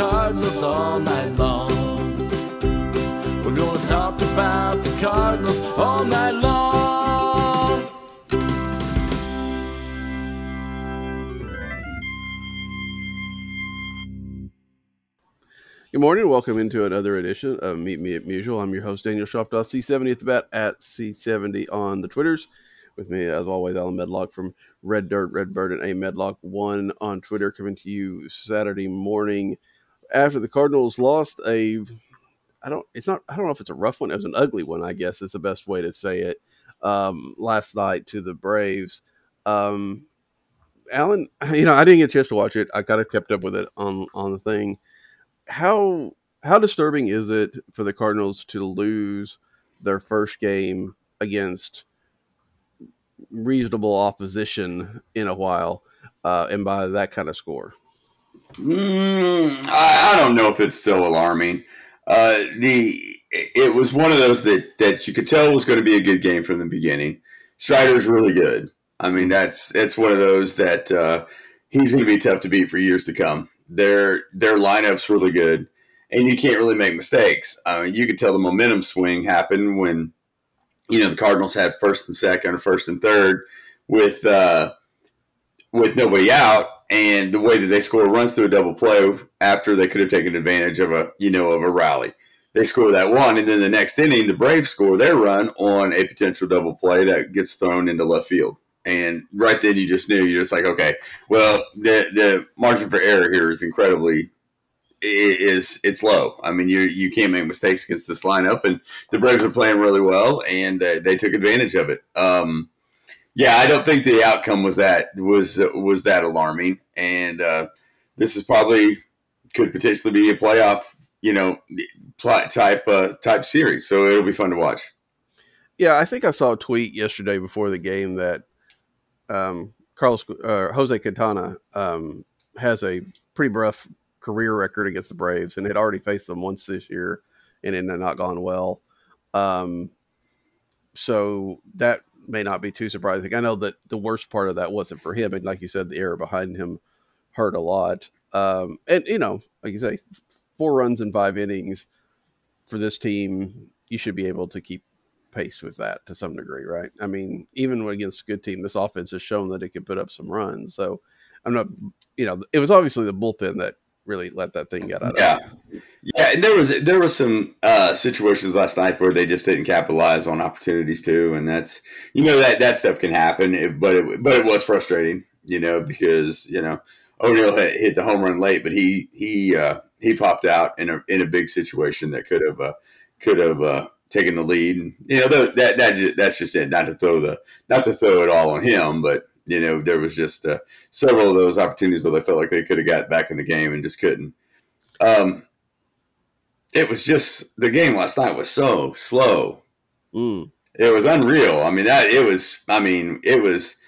Cardinals all night long. We're gonna talk about the Cardinals all night long. Good morning. Welcome into another edition of Meet Me at Musial. I'm your host, Daniel Shoptaw, C70 at the bat at C70 on the Twitters. With me, as always, Allen Medlock from Red Dirt, Redbird, and A Medlock1 on Twitter, coming to you Saturday morning after the Cardinals lost a. I don't. It's not. I don't know if it's a rough one. It was an ugly one. I guess is the best way to say it. Um, last night to the Braves. Um, Allen, you know, I didn't get a chance to watch it. I kind of kept up with it on on the thing how how disturbing is it for the Cardinals to lose their first game against reasonable opposition in a while, uh, and by that kind of score? Mm, I, I, don't know if it's still alarming. Uh, the it was one of those that that you could tell was going to be a good game from the beginning. Strider's really good. I mean, that's it's one of those that uh, he's going to be tough to beat for years to come. Their their lineup's really good, and you can't really make mistakes. Mean, you could tell the momentum swing happened when you know the Cardinals had first and second or first and third with uh, with nobody out, and the way that they score runs through a double play after they could have taken advantage of a you know of a rally. They score that one, and then the next inning, the Braves score their run on a potential double play that gets thrown into left field. And right then, you just knew you're just like, okay, well, the the margin for error here is incredibly is it's low. I mean, you you can't make mistakes against this lineup, and the Braves are playing really well, and uh, they took advantage of it. Um, yeah, I don't think the outcome was that was was that alarming, and uh, this is probably could potentially be a playoff, you know, plot type uh, type series. So it'll be fun to watch. Yeah, I think I saw a tweet yesterday before the game that um, Carlos uh, Jose Quintana um, has a pretty rough career record against the Braves and had already faced them once this year and it had not gone well. Um, so that may not be too surprising. I know that the worst part of that wasn't for him, and like you said, the error behind him hurt a lot. Um, and you know, like you say, four runs in five innings for this team, you should be able to keep pace with that to some degree, right? I mean, even against a good team, this offense has shown that it can put up some runs. So I'm not, you know, it was obviously the bullpen that really let that thing get out. Yeah, yeah. And there was there was some uh, situations last night where they just didn't capitalize on opportunities too, and that's you know that that stuff can happen. But it, but it was frustrating, you know, because you know O'Neill hit the home run late, but he he uh, he popped out in a in a big situation that could have uh, could have uh, taking the lead. You know, that, that, that that's just it. Not to throw the, not to throw it all on him, but you know, there was just uh, several of those opportunities where they felt like they could have got back in the game and just couldn't. Um, it was just the game last night was so slow. Mm. It was unreal. I mean, that it was. I mean, it was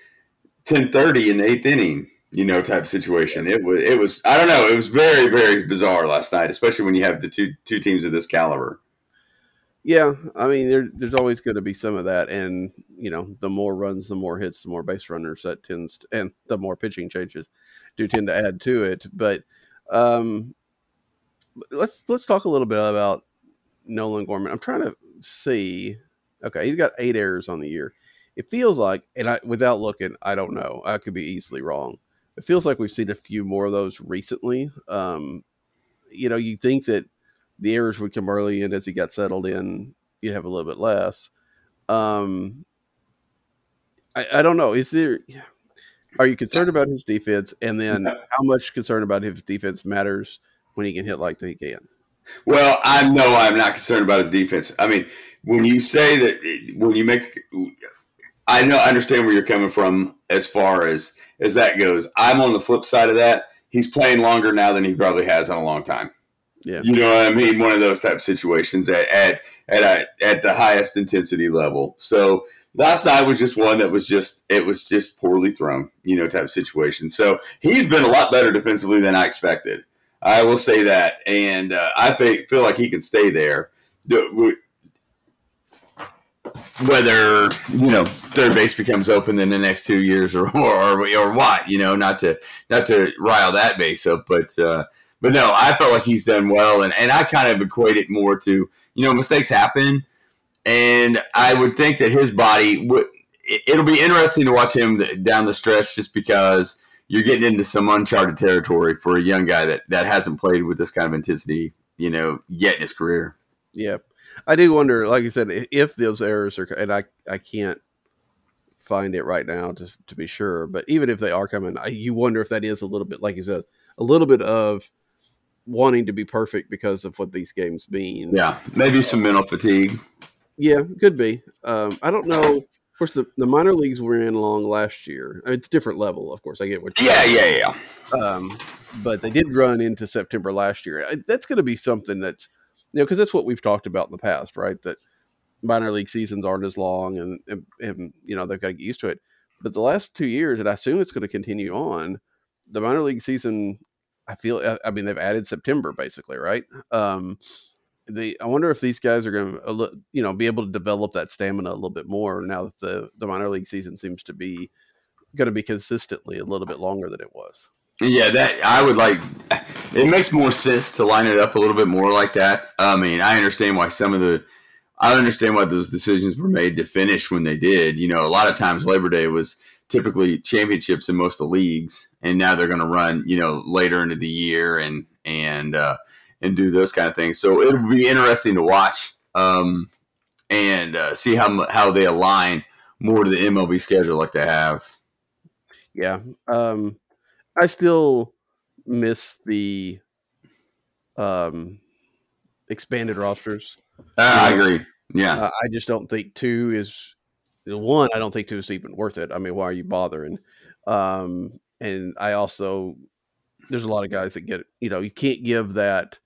ten thirty in the eighth inning. You know, type situation. It was. It was. I don't know. It was very, very bizarre last night, especially when you have the two two teams of this caliber. Yeah, I mean, there, there's always going to be some of that, and you know, the more runs, the more hits, the more base runners that tends, to, and the more pitching changes do tend to add to it. But um, let's let's talk a little bit about Nolan Gorman. I'm trying to see. Okay, he's got eight errors on the year. It feels like, and I without looking, I don't know. I could be easily wrong. It feels like we've seen a few more of those recently. Um, you know, you think that the errors would come early, and as he got settled in, you'd have a little bit less. Um, I, I don't know. Is there? Are you concerned about his defense, and then how much concern about his defense matters when he can hit like he can? Well, I know I'm not concerned about his defense. I mean, when you say that, when you make, I know I understand where you're coming from as far as as that goes. I'm on the flip side of that. He's playing longer now than he probably has in a long time Yeah. You know what I mean? One of those type of situations at at at, a, at the highest intensity level. So last night was just one that was just it was just poorly thrown, you know, type of situation. So he's been a lot better defensively than I expected. I will say that, and uh, I feel, feel like he can stay there. Whether you know third base becomes open in the next two years or or, or what, you know, not to not to rile that base up, but uh, but no, I felt like he's done well, and, and I kind of equate it more to you know mistakes happen, and I would think that his body would. It'll be interesting to watch him down the stretch, just because you're getting into some uncharted territory for a young guy that that hasn't played with this kind of intensity, you know, yet in his career. Yeah, I do wonder, like you said, if those errors are, and I I can't find it right now to to be sure, but even if they are coming, I, you wonder if that is a little bit, like you said, a little bit of wanting to be perfect because of what these games mean. Yeah, maybe some mental fatigue. Yeah, could be. Um, I don't know. Of course, the, the minor leagues were in long last year. It's different level, of course. I get what. Yeah, yeah, yeah. Um, but they did run into September last year. That's going to be something that's you know because that's what we've talked about in the past, right? That minor league seasons aren't as long, and, and, and you know they've got to get used to it. But the last two years, and I assume it's going to continue on, the minor league season I feel I mean they've added September basically, right? Um, I wonder if these guys are going to you know be able to develop that stamina a little bit more now that the the minor league season seems to be going to be consistently a little bit longer than it was. Yeah, that I would like. It makes more sense to line it up a little bit more like that. I mean, I understand why some of the, I understand why those decisions were made to finish when they did. You know, a lot of times Labor Day was typically championships in most of the leagues, and now they're going to run you know later into the year and and uh, and do those kind of things. So it'll be interesting to watch um, and uh, see how how they align more to the MLB schedule like they have. Yeah, um, I still miss the um, expanded rosters. Uh, I agree. Yeah, uh, I just don't think two is one, I don't think two is even worth it. I mean, why are you bothering? Um, and I also there's a lot of guys that get you know you can't give that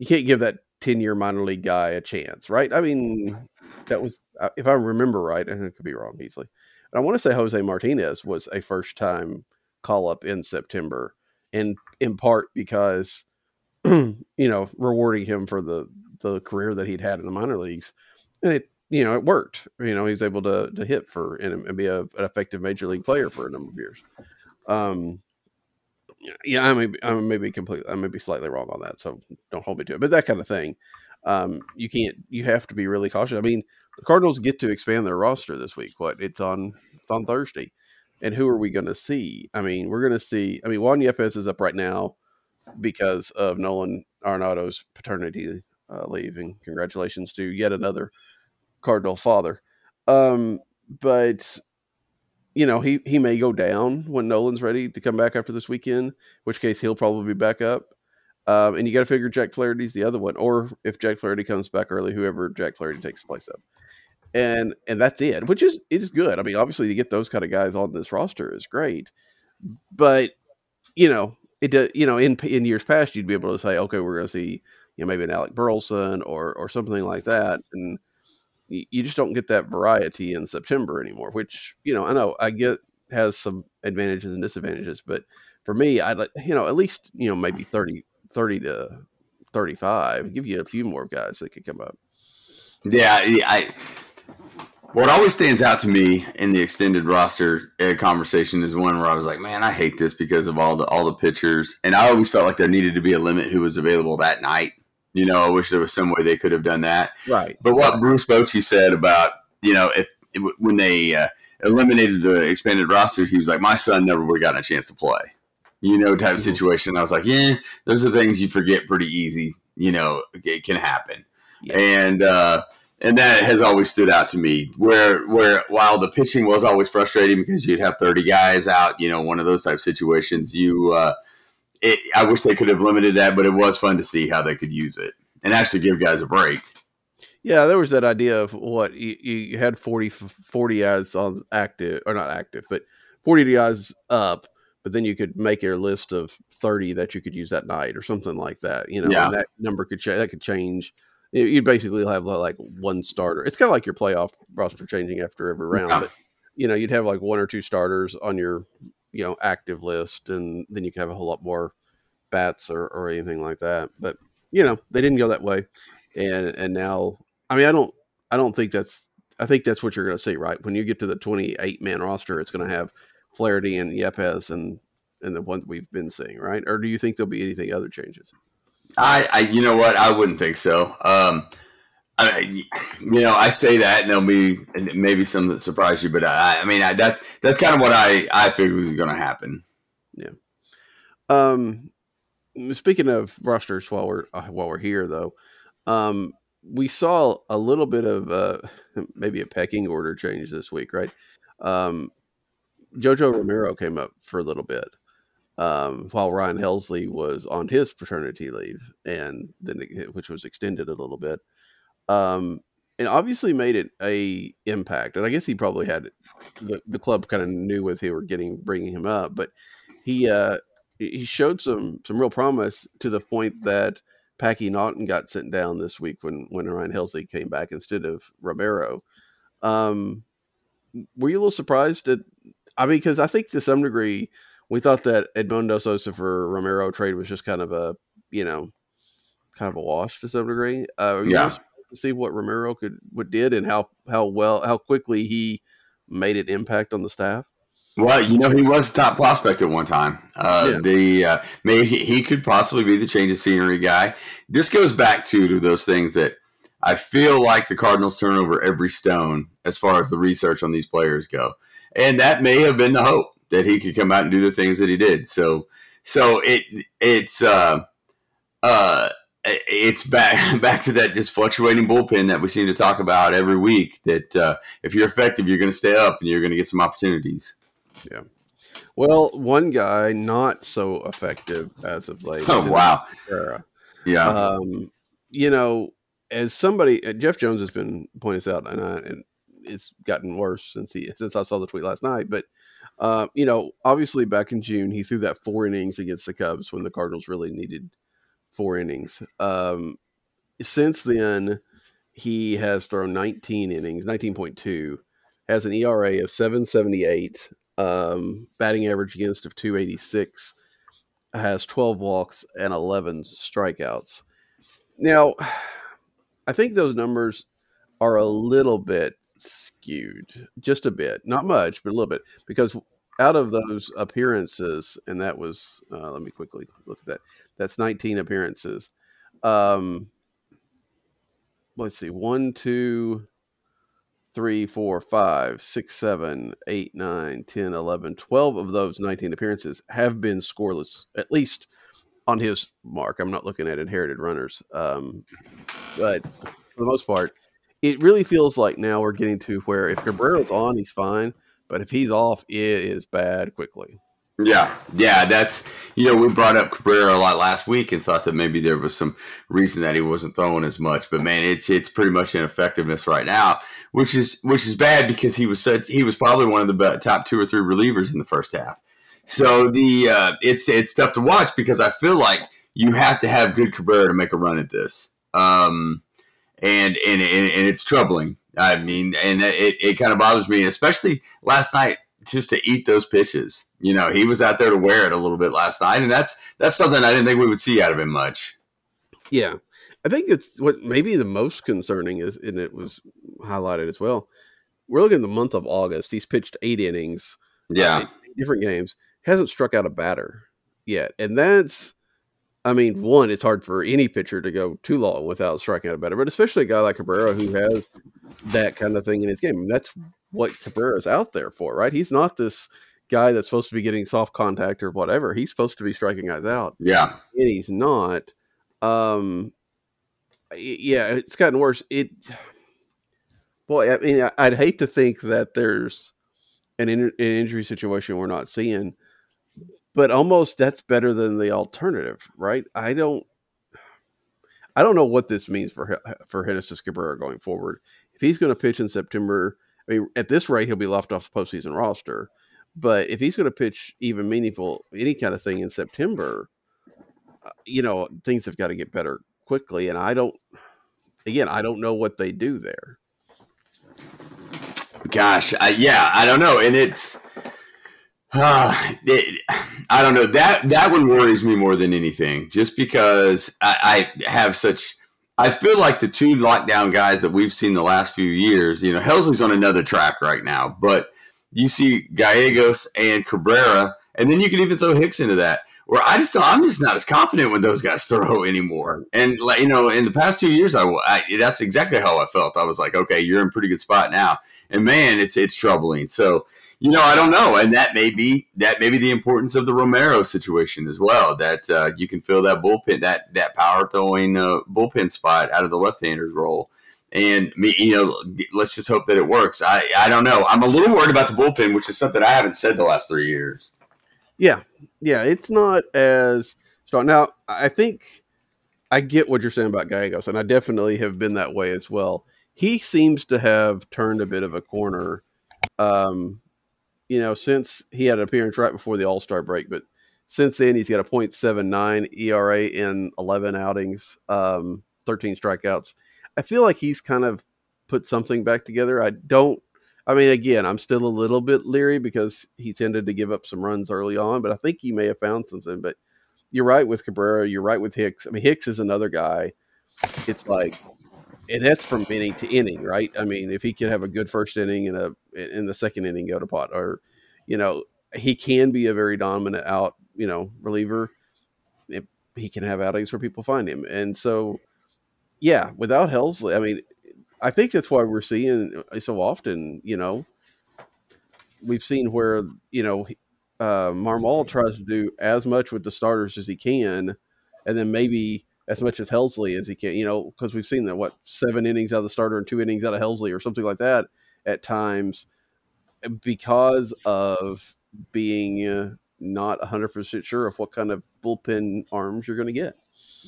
you can't give that 10 year minor league guy a chance right i mean that was uh, if i remember right and it could be wrong easily but i want to say jose martinez was a first time call up in september and in part because you know rewarding him for the the career that he'd had in the minor leagues and it you know, it worked. You know, he's able to to hit for and, and be a, an effective major league player for a number of years. Um, yeah, I may I may be completely I may be slightly wrong on that, so don't hold me to it. But that kind of thing, um, you can't you have to be really cautious. I mean, the Cardinals get to expand their roster this week. What it's on it's on Thursday, and who are we going to see? I mean, we're going to see. I mean, Juan Yepez is up right now because of Nolan Arenado's paternity uh, leave, and congratulations to yet another Cardinal father. Um, but you know, he he may go down when Nolan's ready to come back after this weekend, which case he'll probably be back up. Um, and you got to figure Jack Flaherty's the other one, or if Jack Flaherty comes back early, whoever Jack Flaherty takes the place of, and and that's it, which is it is good. I mean, obviously, to get those kind of guys on this roster is great, but you know, it does. You know, in in years past, you'd be able to say, okay, we're going to see you know maybe an Alec Burleson or or something like that, and you just don't get that variety in September anymore. Which you know, I know I get has some advantages and disadvantages, but for me, I like you know at least you know maybe 30, 30 to thirty five. Give you a few more guys that could come up. Yeah, I. What always stands out to me in the extended roster uh, conversation is one where I was like, "Man, I hate this because of all the all the pitchers," and I always felt like there needed to be a limit who was available that night. You know, I wish there was some way they could have done that. Right. But what Bruce Bochy said about, you know, if, when they uh, eliminated the expanded roster, he was like, my son never would have gotten a chance to play. You know, type of mm-hmm. situation. I was like, yeah, those are things you forget pretty easy. You know, it can happen. Yeah. And, uh, and that has always stood out to me. Where where while the pitching was always frustrating because you'd have thirty guys out, you know, one of those type situations, you uh, it, I wish they could have limited that, but it was fun to see how they could use it and actually give guys a break. Yeah, there was that idea of what you, you had 40, 40 guys on active or not active, but 40 guys up, but then you could make a list of 30 that you could use that night or something like that. You know, Yeah. and that number could change. That could change. You- You'd basically have like one starter. It's kind of like your playoff roster changing after every round, Yeah. but you know, you'd have like one or two starters on your, you know, active list, and then you can have a whole lot more bats or, or anything like that. But you know, they didn't go that way, and and now, I mean, I don't, I don't think that's, I think that's what you're going to see, right? When you get to the 28 man roster, it's going to have Flaherty and Yepez and and the ones we've been seeing, right? Or do you think there'll be anything other changes? I, I, you know what? I wouldn't think so. Um, I, you know, I say that, and there'll be maybe some that surprise you, but I, I mean, I, that's that's kind of what I I figured was going to happen. Yeah. Um, speaking of rosters, while we're uh, while we're here, though, um, we saw a little bit of uh, maybe a pecking order change this week, right? Um, Jojo Romero came up for a little bit, um, while Ryan Helsley was on his paternity leave, and then which was extended a little bit, um, and obviously made it a impact. And I guess he probably had the the club kind of knew what they were getting, bringing him up, but he uh, he showed some some real promise to the point that Packy Naughton got sent down this week when when Ryan Helsley came back instead of Romero. Um, were you a little surprised at? I mean, because I think to some degree we thought that Edmundo Sosa for Romero trade was just kind of a you know kind of a wash to some degree. Uh, Yeah. See what Romero could what did and how how well how quickly he made an impact on the staff. Well, you know, he was top prospect at one time. Uh, Yeah. The uh, maybe he, he could possibly be the change of scenery guy. This goes back to to those things that I feel like the Cardinals turn over every stone as far as the research on these players go, and that may have been the hope that he could come out and do the things that he did. So, so it it's uh, uh, it's back back to that just fluctuating bullpen that we seem to talk about every week. That uh, if you're effective, you're going to stay up and you're going to get some opportunities. Yeah. Well, one guy not so effective as of late. Oh wow, Cabrera. yeah, Um, you know, as somebody, uh, Jeff Jones has been pointing this out, and, I, and it's gotten worse since he since I saw the tweet last night. But uh, you know, obviously back in June, he threw that four innings against the Cubs when the Cardinals really needed four innings. Um, since then, he has thrown 19 innings, 19.2, has an ERA of 778, um, batting average against of 286, has 12 walks and 11 strikeouts. Now, I think those numbers are a little bit skewed, just a bit, not much, but a little bit, because out of those appearances, and that was, uh, let me quickly look at that. That's 19 appearances. Um, let's see, one, two, three, four, five, six, seven, eight, nine, 10, 11, 12 of those 19 appearances have been scoreless, at least on his mark. I'm not looking at inherited runners. Um, but for the most part, it really feels like now we're getting to where if Cabrera's on, he's fine. But if he's off, it is bad quickly. Yeah, yeah. That's you know we brought up Cabrera a lot last week and thought that maybe there was some reason that he wasn't throwing as much. But man, it's it's pretty much ineffectiveness right now, which is which is bad because he was such he was probably one of the top two or three relievers in the first half. So the uh, it's it's tough to watch because I feel like you have to have good Cabrera to make a run at this. Um, and and, and and it's troubling. I mean, and it, it kind of bothers me, especially last night, just to eat those pitches. You know, he was out there to wear it a little bit last night, and that's that's something I didn't think we would see out of him much. Yeah. I think it's what maybe the most concerning is, and it was highlighted as well. We're looking at the month of August. He's pitched eight innings, Yeah, uh, eight different games, hasn't struck out a batter yet. And that's, I mean, one, it's hard for any pitcher to go too long without striking out a batter, but especially a guy like Cabrera who has that kind of thing in his game. That's what Cabrera's out there for, right? He's not this guy that's supposed to be getting soft contact or whatever. He's supposed to be striking guys out yeah, and he's not. Um, yeah, it's gotten worse. It, boy, I mean, I'd hate to think that there's an, in, an injury situation we're not seeing, but almost that's better than the alternative, right? I don't, I don't know what this means for for Genesis Cabrera going forward. If he's going to pitch in September, I mean, at this rate, he'll be left off the postseason roster. But if he's going to pitch even meaningful, any kind of thing in September, uh, you know, things have got to get better quickly. And I don't, again, I don't know what they do there. Gosh, I, yeah, I don't know, and it's, uh, it, I don't know that that one worries me more than anything, just because I, I have such. I feel like the two lockdown guys that we've seen the last few years, you know, Helsley's on another track right now, but you see Gallegos and Cabrera, and then you can even throw Hicks into that where I just I'm just not as confident when those guys throw anymore. And like you know, in the past two years, I, I, that's exactly how I felt. I was like, okay, you're in pretty good spot now, and man, it's it's troubling. So you know, I don't know, and that may be that may be the importance of the Romero situation as well. That uh, you can fill that bullpen that that power throwing uh, bullpen spot out of the left-hander's role. And me, you know, let's just hope that it works. I, I don't know. I'm a little worried about the bullpen, which is something I haven't said the last three years. Yeah, yeah, it's not as strong. Now, I think I get what you're saying about Gallegos, and I definitely have been that way as well. He seems to have turned a bit of a corner. Um, you know, since he had an appearance right before the All Star break, but since then he's got a .79 ERA in 11 outings, um, 13 strikeouts. I feel like he's kind of put something back together. I don't I mean, again, I'm still a little bit leery because he tended to give up some runs early on, but I think he may have found something. But you're right with Cabrera. You're right with Hicks. I mean, Hicks is another guy. It's like, and that's from inning to inning, right? I mean, if he could have a good first inning and a in the second inning go to pot, or you know, he can be a very dominant out, you know, reliever. He can have outings where people find him, and so yeah, without Helsley, I mean, I think that's why we're seeing so often, you know, we've seen where, you know, uh, Marmol tries to do as much with the starters as he can, and then maybe as much as Helsley as he can, you know, because we've seen that, what, seven innings out of the starter and two innings out of Helsley or something like that at times because of being uh, not 100% sure of what kind of bullpen arms you're going to get.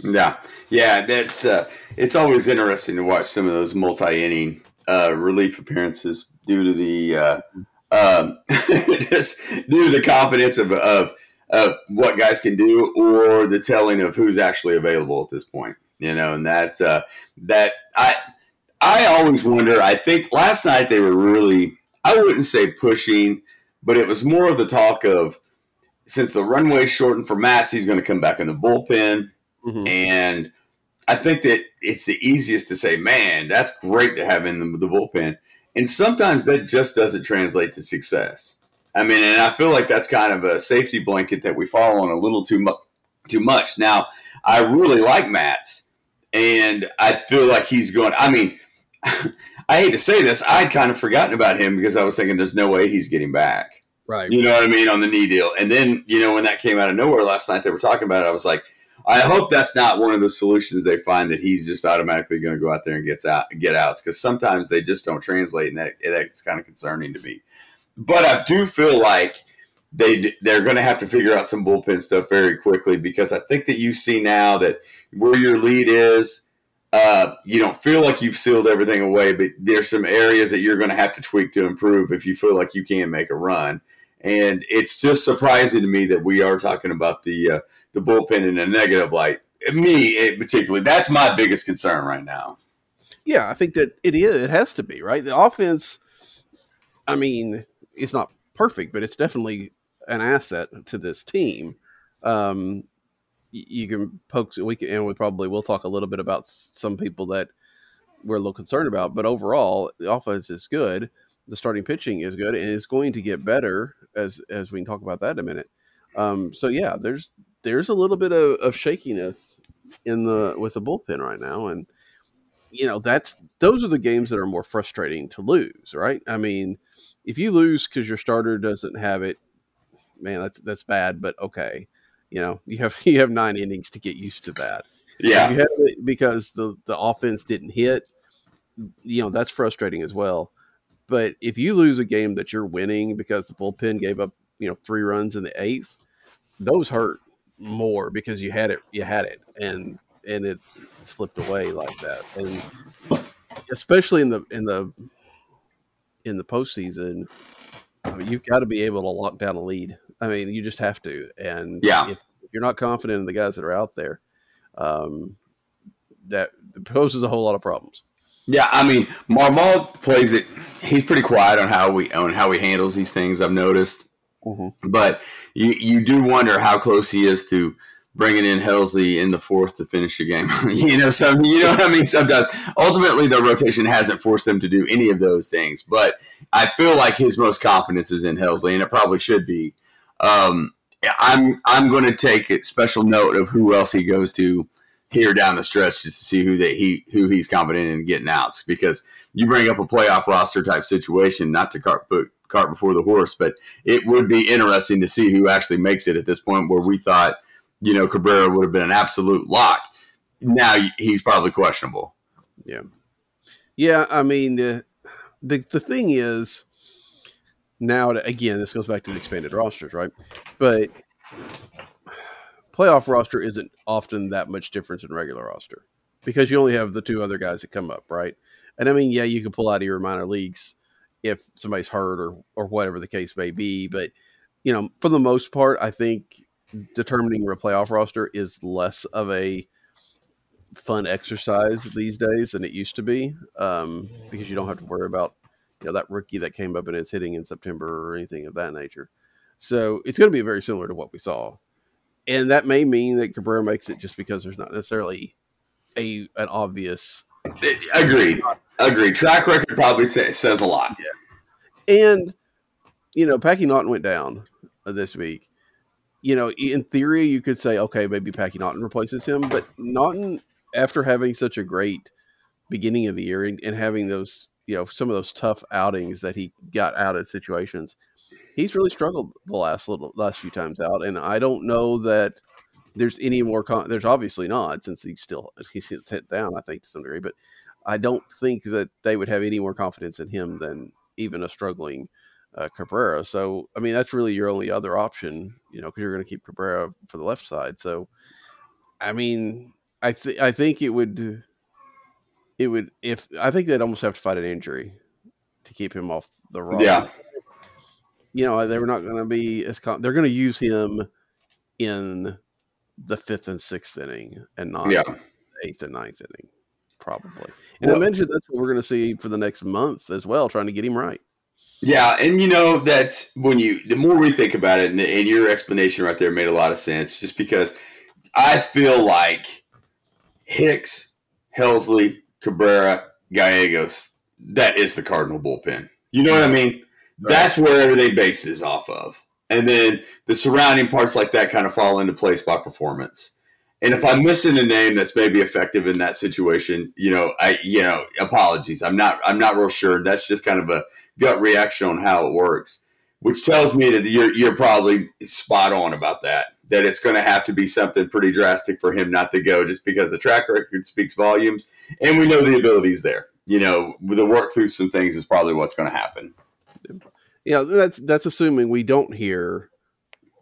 Yeah, yeah, that's uh, it's always interesting to watch some of those multi-inning uh, relief appearances due to the uh, um, just due to the confidence of, of of what guys can do or the telling of who's actually available at this point. You know, and that's uh, that I I always wonder. I think last night they were really I wouldn't say pushing, but it was more of the talk of since the runway shortened for Matz, he's going to come back in the bullpen Mm-hmm. And I think that it's the easiest to say, man, that's great to have in the, the bullpen. And sometimes that just doesn't translate to success. I mean, and I feel like that's kind of a safety blanket that we fall on a little too much. Too much. Now, I really like Matz, and I feel like he's going. I mean, I hate to say this, I'd kind of forgotten about him because I was thinking there's no way he's getting back. Right. You know what I mean on the knee deal. And then you know when that came out of nowhere last night, they were talking about it. I was like, I hope that's not one of the solutions they find that he's just automatically going to go out there and gets out get outs because sometimes they just don't translate and that that's kind of concerning to me. But I do feel like they they're going to have to figure out some bullpen stuff very quickly because I think that you see now that where your lead is, uh, you don't feel like you've sealed everything away, but there's some areas that you're going to have to tweak to improve if you feel like you can make a run. And it's just surprising to me that we are talking about the uh, the bullpen in a negative light. Me, particularly, that's my biggest concern right now. Yeah, I think that it is. It has to be right. The offense. I mean, it's not perfect, but it's definitely an asset to this team. Um, you can poke. We can, and we probably will talk a little bit about some people that we're a little concerned about. But overall, the offense is good. The starting pitching is good, and it's going to get better as as we can talk about that in a minute. Um, so yeah, there's there's a little bit of, of shakiness in the with the bullpen right now, and you know that's those are the games that are more frustrating to lose, right? I mean, if you lose because your starter doesn't have it, man, that's that's bad. But okay, you know you have you have nine innings to get used to that. Yeah, you have it because the the offense didn't hit. You know that's frustrating as well. But if you lose a game that you're winning because the bullpen gave up, you know, three runs in the eighth, those hurt more because you had it you had it and and it slipped away like that and especially in the in the in the postseason I mean, you've got to be able to lock down a lead. I mean, you just have to. And Yeah. if, if you're not confident in the guys that are out there, um, that poses a whole lot of problems. Yeah, I mean, Marmol plays it. He's pretty quiet on how we on how he handles these things. I've noticed, but you you do wonder how close he is to bringing in Helsley in the fourth to finish the game. you know, some you know what I mean. Sometimes, ultimately, the rotation hasn't forced them to do any of those things, but I feel like his most confidence is in Helsley, and it probably should be. Um, I'm I'm going to take a special note of who else he goes to here down the stretch just to see who that he who he's confident in getting outs because you bring up a playoff roster type situation, not to cart, put cart before the horse, but it would be interesting to see who actually makes it at this point where we thought, you know, Cabrera would have been an absolute lock. Now he's probably questionable. Yeah, Yeah, I mean the the, the thing is now to, again this goes back to the expanded rosters, right? But playoff roster isn't often that much difference in regular roster because you only have the two other guys that come up, right? And I mean, yeah, you can pull out of your minor leagues if somebody's hurt or or whatever the case may be, but you know, for the most part, I think determining your playoff roster is less of a fun exercise these days than it used to be um, because you don't have to worry about you know that rookie that came up and is hitting in September or anything of that nature. So it's going to be very similar to what we saw, and that may mean that Cabrera makes it just because there's not necessarily a an obvious Agreed. Agreed. Track record probably sa- says a lot. Yeah. and you know Packy Naughton went down this week. You know, in theory, you could say, okay, maybe Packy Naughton replaces him, but Naughton, after having such a great beginning of the year and, and having those, you know, some of those tough outings that he got out of situations, he's really struggled the last little last few times out, and I don't know that there's any more. Con- there's obviously not, since he's still he's hit down, I think to some degree, but I don't think that they would have any more confidence in him than even a struggling uh, Cabrera. So, I mean, that's really your only other option, you know, because you're going to keep Cabrera for the left side. So, I mean, I think I think it would, it would if I think they'd almost have to fight an injury to keep him off the roster. Yeah. You know, they were not going to be as con- they're going to use him in the fifth and sixth inning and not Yeah. eighth and ninth inning, probably. And I mentioned that's what we're going to see for the next month as well, trying to get him right. Yeah, and you know that's when you the more we think about it, and, and your explanation right there made a lot of sense. Just because I feel like Hicks, Helsley, Cabrera, Gallegos, that is the Cardinal bullpen. You know what I mean? That's where everything bases off of, and then the surrounding parts like that kind of fall into place by performance. And if I'm missing a name that's maybe effective in that situation, you know, I you know, apologies. I'm not I'm not real sure. That's just kind of a gut reaction on how it works, which tells me that you're you're probably spot on about that. That it's going to have to be something pretty drastic for him not to go, just because the track record speaks volumes, and we know the abilities there. You know, the work through some things is probably what's going to happen. Yeah, that's that's assuming we don't hear.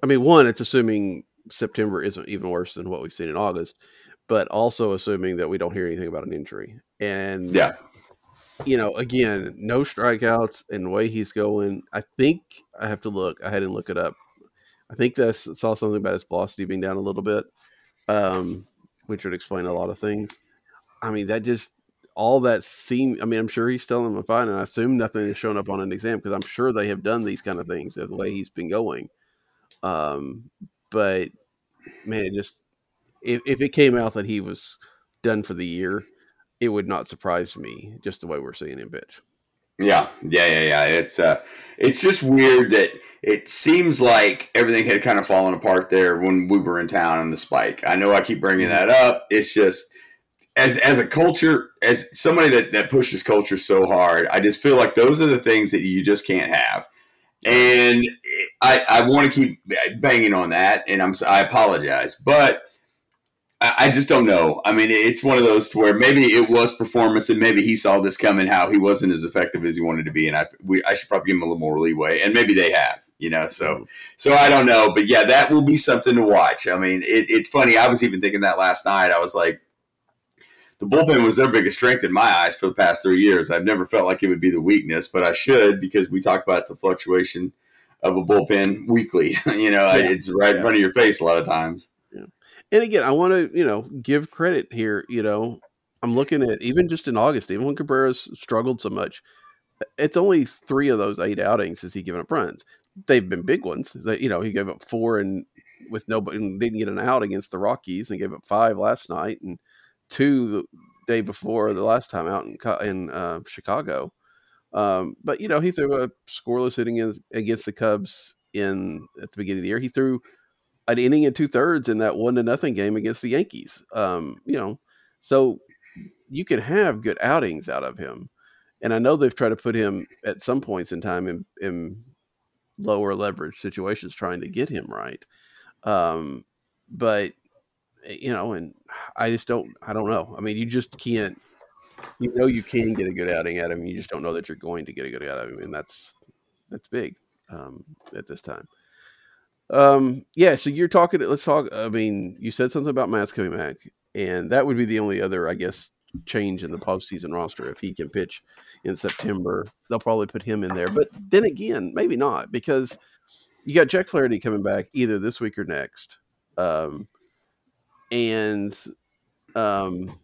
I mean, one, it's assuming September isn't even worse than what we've seen in August, but also assuming that we don't hear anything about an injury. And Yeah, you know, again, no strikeouts and the way he's going. I think I have to look. I had to look it up. I think that saw something about his velocity being down a little bit, um, which would explain a lot of things. I mean, that just all that seem. I mean, I'm sure he's telling them fine, and I assume nothing has shown up on an exam because I'm sure they have done these kind of things as the way he's been going. Um, but man, just if if it came out that he was done for the year, it would not surprise me just the way we're seeing him pitch. yeah, yeah, yeah, yeah. It's uh, it's just weird that it seems like everything had kind of fallen apart there when we were in town on the spike. I know I keep bringing that up. It's just as as a culture, as somebody that that pushes culture so hard, I just feel like those are the things that you just can't have. And I, I want to keep banging on that, and I'm I apologize, but I, I just don't know. I mean, it's one of those where maybe it was performance, and maybe he saw this coming, how he wasn't as effective as he wanted to be, and I we I should probably give him a little more leeway, and maybe they have, you know. So mm-hmm. so I don't know, but yeah, that will be something to watch. I mean, it, it's funny. I was even thinking that last night. I was like, the bullpen was their biggest strength in my eyes for the past three years. I've never felt like it would be the weakness, but I should because we talk about the fluctuation of a bullpen weekly. you know, Yeah. it's right in front of your face a lot of times. And again, I want to, you know, give credit here. You know, I'm looking at even just in August, even when Cabrera's struggled so much, it's only three of those eight outings has he given up runs. They've been big ones. That you know, he gave up four and with nobody and didn't get an out against the Rockies, and gave up five last night and two the day before the last time out in in uh, Chicago. Um, but you know, he threw a scoreless inning in- against the Cubs in at the beginning of the year. He threw an inning and two thirds in that one to nothing game against the Yankees. Um, you know, so you can have good outings out of him. And I know they've tried to put him at some points in time in, in lower leverage situations trying to get him right. Um, but eh, you know, and I just don't I don't know. I mean, you just can't you know you can get a good outing out of him. You just don't know that you're going to get a good out of him, and that's that's big um, at this time. Um, yeah, so you're talking. Let's talk. I mean, you said something about Matz coming back, and that would be the only other, I guess, change in the postseason roster if he can pitch in September. They'll probably put him in there, but then again, maybe not because you got Jack Flaherty coming back either this week or next, um, and um,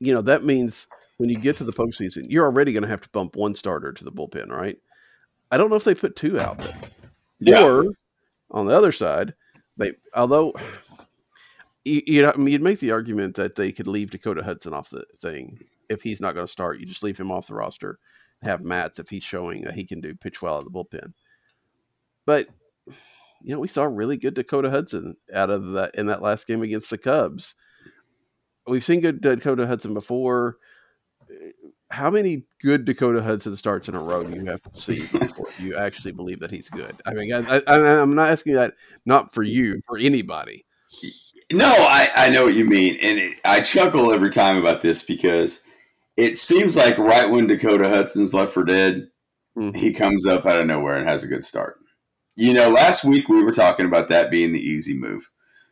you know that means when you get to the postseason, you're already going to have to bump one starter to the bullpen, right? I don't know if they put two out there. Yeah. Or on the other side, they although you, you'd, I mean, you'd make the argument that they could leave Dakota Hudson off the thing if he's not going to start. You just leave him off the roster, have Matz if he's showing that he can do pitch well at the bullpen. But you know, we saw really good Dakota Hudson out of that in that last game against the Cubs. We've seen good Dakota Hudson before. How many good Dakota Hudson starts in a row do you have to see before you actually believe that he's good? I mean, I, I, I'm not asking that not for you, for anybody. No, I, I know what you mean. And it, I chuckle every time about this because it seems like right when Dakota Hudson's left for dead, Mhm. he comes up out of nowhere and has a good start. You know, last week we were talking about that being the easy move,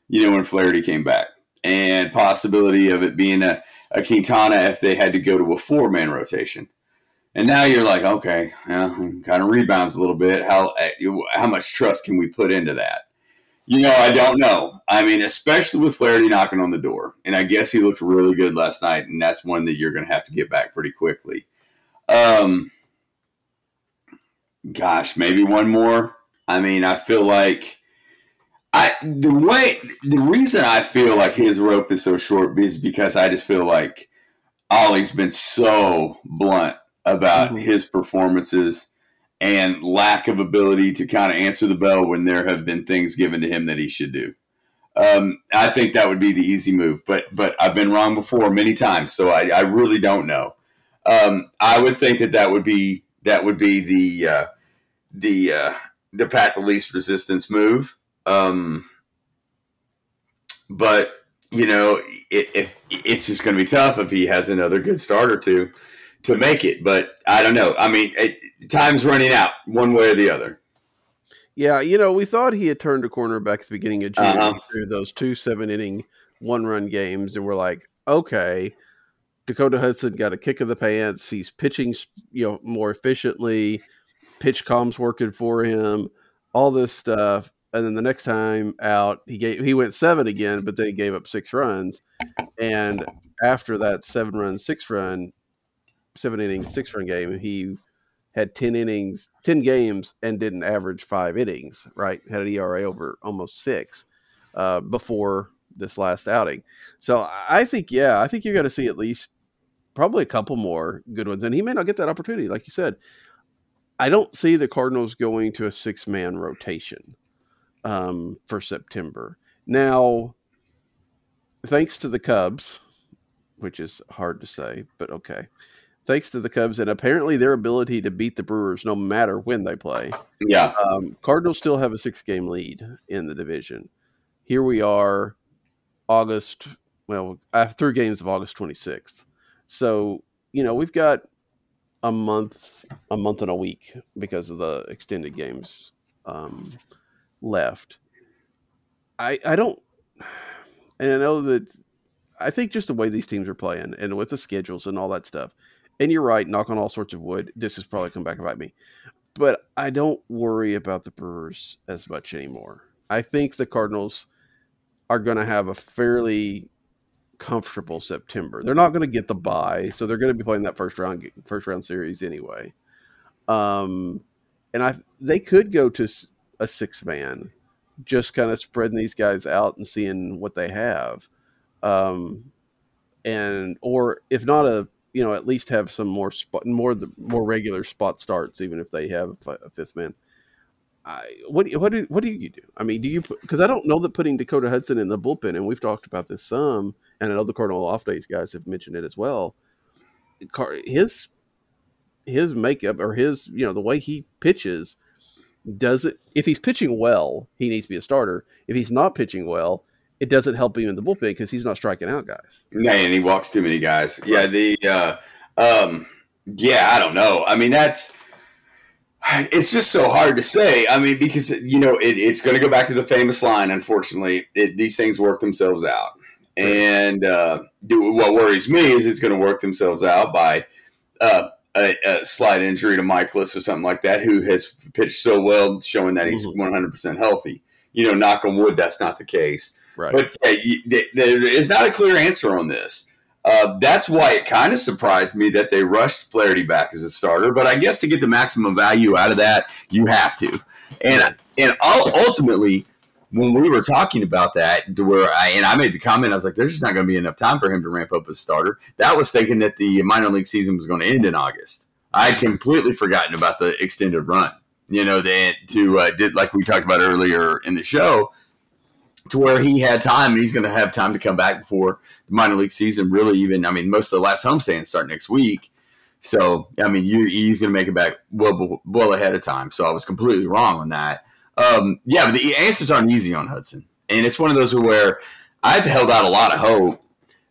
you know, when Flaherty came back and possibility of it being a, a Quintana if they had to go to a four man rotation. And now you're like, okay, yeah, kind of rebounds a little bit. How how much trust can we put into that? You know, I don't know. I mean, especially with Flaherty knocking on the door, and I guess he looked really good last night, and that's one that you're going to have to get back pretty quickly. Um, gosh, maybe one more. I mean, I feel like I the way the reason I feel like his rope is so short is because I just feel like Oli's been so blunt about Mhm. his performances and lack of ability to kind of answer the bell when there have been things given to him that he should do. Um, I think that would be the easy move, but but I've been wrong before many times, so I, I really don't know. Um, I would think that that would be that would be the uh, the uh, the path of least resistance move. Um, but you know, it, if it's just going to be tough if he has another good start or two to make it. But I don't know. I mean, it, time's running out one way or the other. Yeah, you know, we thought he had turned a corner back at the beginning of June Uh-huh. through those two seven inning one run games, and we're like, okay, Dakota Hudson got a kick of the pants. He's pitching, you know, more efficiently. Pitch comms working for him. All this stuff, and then the next time out, he gave he went seven again, but then he gave up six runs. And after that seven run, six run, seven inning, six run game, he had 10 innings, 10 games, and didn't average five innings, right? Had an ERA over almost six uh, before this last outing. So I think, yeah, I think you're going to see at least probably a couple more good ones. And he may not get that opportunity, like you said. I don't see the Cardinals going to a six man rotation um, for September. Now, thanks to the Cubs, which is hard to say, but okay thanks to the Cubs and apparently their ability to beat the Brewers no matter when they play. Yeah, Um, Cardinals still have a six game lead in the division. Here we are, August, well, after three games of August 26th. So, you know, we've got a month, a month and a week because of the extended games um, left. I, I don't, and I know that I think just the way these teams are playing and with the schedules and all that stuff. And you're right, knock on all sorts of wood. This has probably come back and bite me. But I don't worry about the Brewers as much anymore. I think the Cardinals are going to have a fairly comfortable September. They're not going to get the bye, so they're going to be playing that first round first round series anyway. Um, and I they could go to a six man, just kind of spreading these guys out and seeing what they have, um, and or if not a you know at least have some more spot more the more regular spot starts even if they have a fifth man. I, what what do what do you do? I mean, do you because I don't know that putting Dakota Hudson in the bullpen, and we've talked about this some, and I know the Cardinal off days guys have mentioned it as well. His his makeup or his you know the way he pitches does it if he's pitching well he needs to be a starter. If he's not pitching well it doesn't help him in the bullpen because he's not striking out guys. Yeah and he walks too many guys. Yeah the uh um yeah i don't know. I mean that's it's just so hard to say i mean because you know it, it's going to go back to the famous line unfortunately it, these things work themselves out and uh, what worries me is it's going to work themselves out by uh, a, a, slight injury to Mikolas or something like that, who has pitched so well, showing that he's mm-hmm. one hundred percent healthy. You know, knock on wood, that's not the case. Right. But uh, there is not a clear answer on this. Uh, that's why it kind of surprised me that they rushed Flaherty back as a starter. But I guess to get the maximum value out of that, you have to. And and ultimately, when we were talking about that, where I and I made the comment, I was like, "There's just not going to be enough time for him to ramp up as starter." That was thinking that the minor league season was going to end in August. I had completely forgotten about the extended run. You know, that to uh, did like we talked about earlier in the show, to where he had time and he's going to have time to come back before the minor league season. Really, even I mean, most of the last homestands start next week. So I mean, you, he's going to make it back well well ahead of time. So I was completely wrong on that. Um, yeah, but the answers aren't easy on Hudson, and it's one of those where I've held out a lot of hope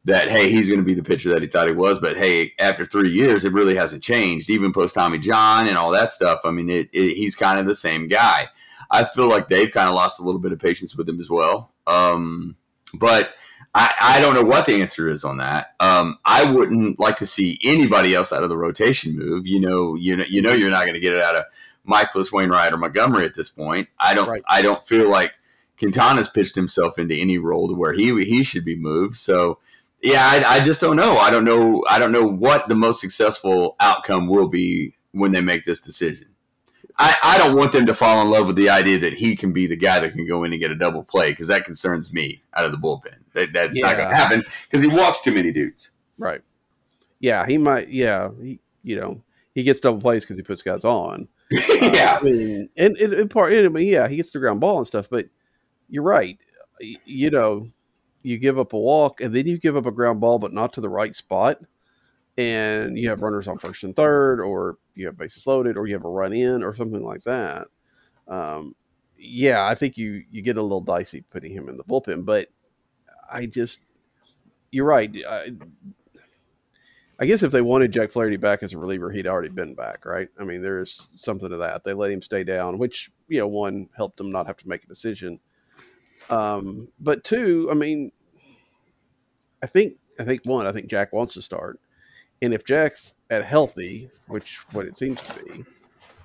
that hey, he's going to be the pitcher that he thought he was, but hey, after three years, it really hasn't changed. Even post Tommy John and all that stuff. I mean, it, it, he's kind of the same guy. I feel like they've kind of lost a little bit of patience with him as well. Um, but I, I, don't know what the answer is on that. Um, I wouldn't like to see anybody else out of the rotation move. You know, you know, you know, you're not going to get it out of Mikolas Wainwright or Montgomery at this point. I don't right. I don't feel like Quintana's pitched himself into any role to where he he should be moved. So yeah, I, I just don't know. I don't know. I don't know what the most successful outcome will be when they make this decision. I, I don't want them to fall in love with the idea that he can be the guy that can go in and get a double play because that concerns me out of the bullpen. That, that's yeah. not going to happen because he walks too many dudes. Right. Yeah, he might. Yeah, he, you know, he gets double plays because he puts guys on. Uh, yeah, I mean, and, and, and part, I mean, yeah, he gets the ground ball and stuff, but you're right. You know, you give up a walk and then you give up a ground ball, but not to the right spot, and you have runners on first and third, or you have bases loaded, or you have a run in, or something like that. Um, yeah, I think you you get a little dicey putting him in the bullpen, but I just, you're right. I, I guess if they wanted Jack Flaherty back as a reliever, he'd already been back, right? I mean, there's something to that. They let him stay down, which you know, one helped them not have to make a decision. Um, but two, I mean, I think I think one, I think Jack wants to start, and if Jack's at healthy, which what it seems to be,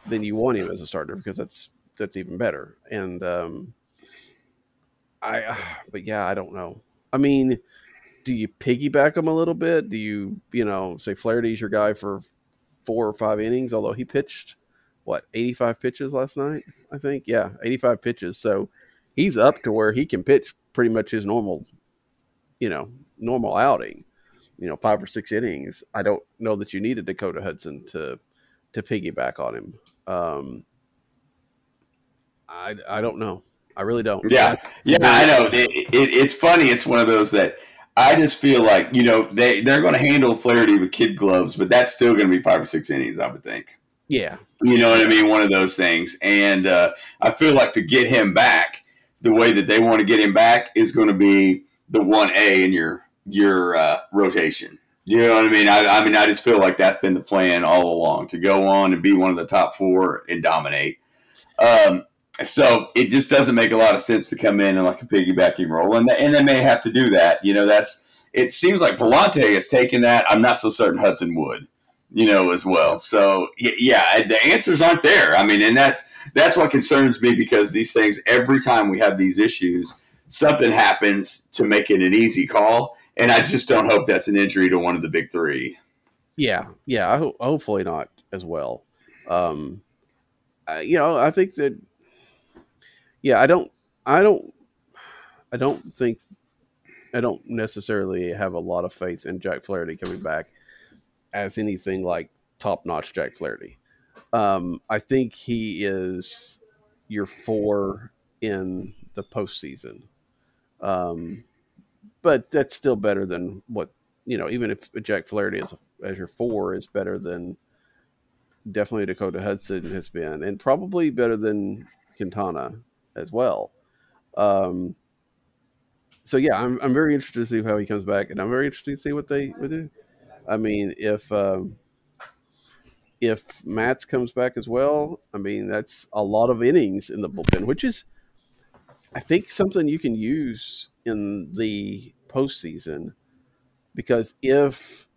then you want him as a starter because that's that's even better. And um, I, but yeah, I don't know. I mean, do you piggyback him a little bit? Do you, you know, say Flaherty's your guy for four or five innings, although he pitched what 85 pitches last night, I think. Yeah, 85 pitches. So he's up to where he can pitch pretty much his normal, you know, normal outing. You know, five or six innings. I don't know that you needed Dakota Hudson to to piggyback on him. Um, I I don't know. I really don't. Yeah, yeah, I know. It, it, it's funny. It's one of those that I just feel like you know they they're going to handle Flaherty with kid gloves, but that's still going to be five or six innings, I would think. Yeah, you know what I mean. One of those things, and uh, I feel like to get him back, the way that they want to get him back is going to be the one A in your your uh, rotation. You know what I mean? I, I mean, I just feel like that's been the plan all along to go on and be one of the top four and dominate. Um, so it just doesn't make a lot of sense to come in and like a piggybacking role, and and they may have to do that. You know, that's it seems like Pallante has taken that. I'm not so certain Hudson would, you know, as well. So yeah, the answers aren't there. I mean, and that's that's what concerns me because these things every time we have these issues, something happens to make it an easy call, and I just don't hope that's an injury to one of the big three. Yeah, yeah. I ho- hopefully not as well. Um, uh, you know, I think that. Yeah, I don't. I don't. I don't think. I don't necessarily have a lot of faith in Jack Flaherty coming back as anything like top notch Jack Flaherty. Um, I think he is your four in the postseason. Um, but that's still better than what you know. Even if Jack Flaherty as as your four is better than definitely Dakota Hudson has been, and probably better than Quintana as well. Um, so yeah, I'm I'm very interested to see how he comes back, and I'm very interested to see what they would do. I mean, if um, if Matz comes back as well, I mean that's a lot of innings in the bullpen, which is I think something you can use in the postseason because if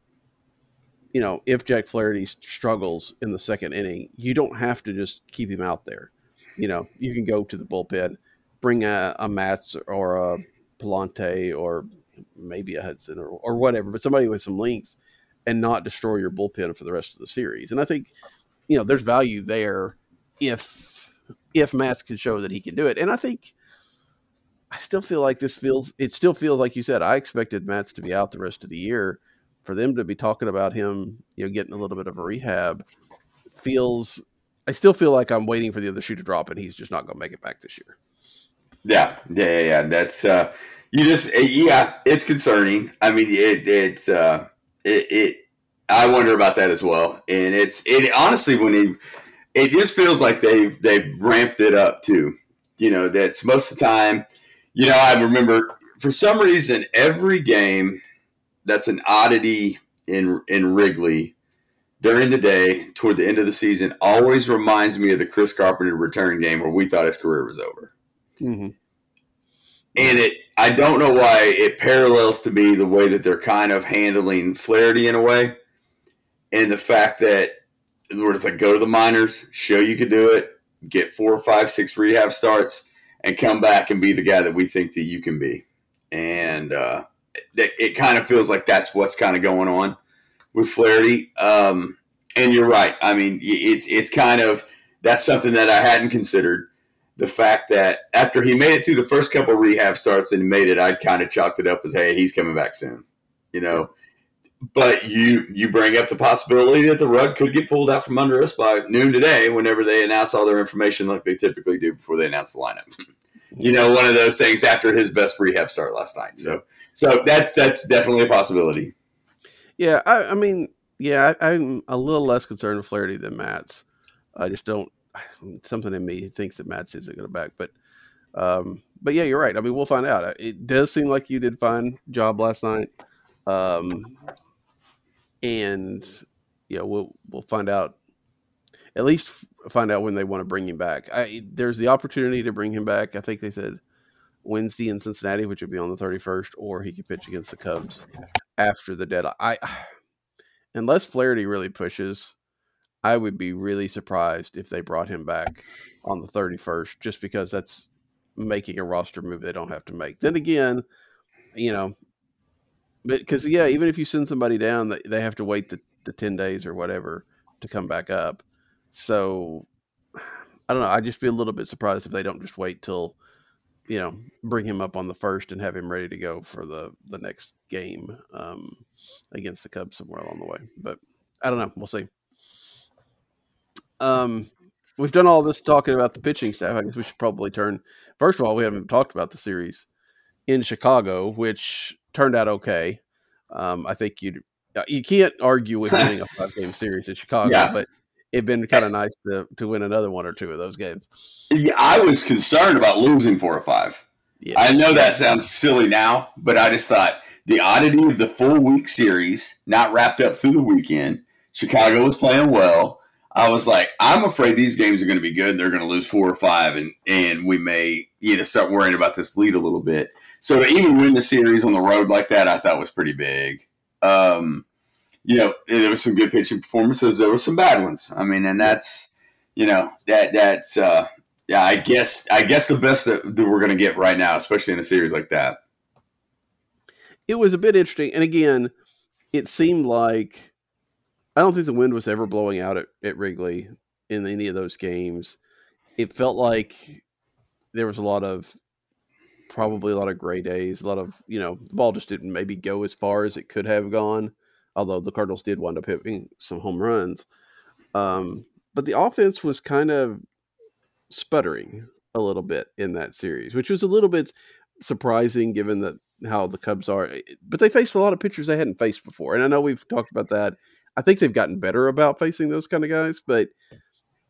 you know if Jack Flaherty struggles in the second inning, you don't have to just keep him out there. You know, you can go to the bullpen, bring a, a Matz or a Pallante or maybe a Hudson or, or whatever, but somebody with some length and not destroy your bullpen for the rest of the series. And I think, you know, there's value there if if Matz can show that he can do it. And I think I still feel like this feels it still feels like you said, I expected Matz to be out the rest of the year. For them to be talking about him, you know, getting a little bit of a rehab feels I still feel like I'm waiting for the other shoe to drop and he's just not gonna make it back this year. Yeah, yeah, yeah. That's uh, you just eh, yeah, it's concerning. I mean, it it's uh, it, it I wonder about that as well. And it's it honestly when he it just feels like they've they've ramped it up too. You know, that's most of the time. You know, I remember for some reason every game that's an oddity in in Wrigley during the day toward the end of the season always reminds me of the Chris Carpenter return game where we thought his career was over. Mm-hmm. And it, I don't know why it parallels to me the way that they're kind of handling Flaherty in a way, and the fact that where it's like go to the minors, show you can do it, get four or five, six rehab starts, and come back and be the guy that we think that you can be. And uh, it, it kind of feels like that's what's kind of going on with Flaherty. Um, and you're right. I mean, it's it's kind of that's something that I hadn't considered the fact that after he made it through the first couple rehab starts and made it, I'd kind of chalked it up as, hey, he's coming back soon, you know. But you you bring up the possibility that the rug could get pulled out from under us by noon today, whenever they announce all their information like they typically do before they announce the lineup. you know, one of those things after his best rehab start last night. So so that's that's definitely a possibility. Yeah, I, I mean, yeah, I, am a little less concerned with Flaherty than Matz. I just don't something in me thinks that Matz isn't going to back, but um, but yeah, you're right. I mean, we'll find out. It does seem like you did fine job last night, um, and yeah, we'll we'll find out. At least find out when they want to bring him back. I, there's the opportunity to bring him back. I think they said Wednesday in Cincinnati, which would be on the 31st, or he could pitch against the Cubs after the deadline. I unless Flaherty really pushes, I would be really surprised if they brought him back on the 31st, just because that's making a roster move they don't have to make. Then again, you know, because yeah, even if you send somebody down, they, have to wait the, the 10 days or whatever to come back up. So I don't know. I just feel a little bit surprised if they don't just wait till, you know, bring him up on the first and have him ready to go for the, the next game um, against the Cubs somewhere along the way. But I don't know. We'll see. Um, we've done all this talking about the pitching staff. I guess we should probably turn. First of all, we haven't talked about the series in Chicago, which turned out okay. Um, I think you uh, you can't argue with winning a five game series in Chicago, yeah. but it'd been kind of nice to to win another one or two of those games. Yeah, I was concerned about losing four or five. Yeah. I know that sounds silly now, but I just thought the oddity of the full week series, not wrapped up through the weekend. Chicago was playing well. I was like, I'm afraid these games are going to be good. They're going to lose four or five, and and we may you know start worrying about this lead a little bit. So to even win the series on the road like that, I thought was pretty big. Um, you know, there was some good pitching performances. There were some bad ones. I mean, and that's you know that that's uh, yeah. I guess I guess the best that, that we're going to get right now, especially in a series like that. It was a bit interesting, and again, it seemed like I don't think the wind was ever blowing out at, at Wrigley in any of those games. It felt like there was a lot of probably a lot of gray days, a lot of you know the ball just didn't maybe go as far as it could have gone. Although the Cardinals did wind up hitting some home runs, um, but the offense was kind of sputtering a little bit in that series, which was a little bit surprising given that how the Cubs are. But they faced a lot of pitchers they hadn't faced before, and I know we've talked about that. I think they've gotten better about facing those kind of guys, but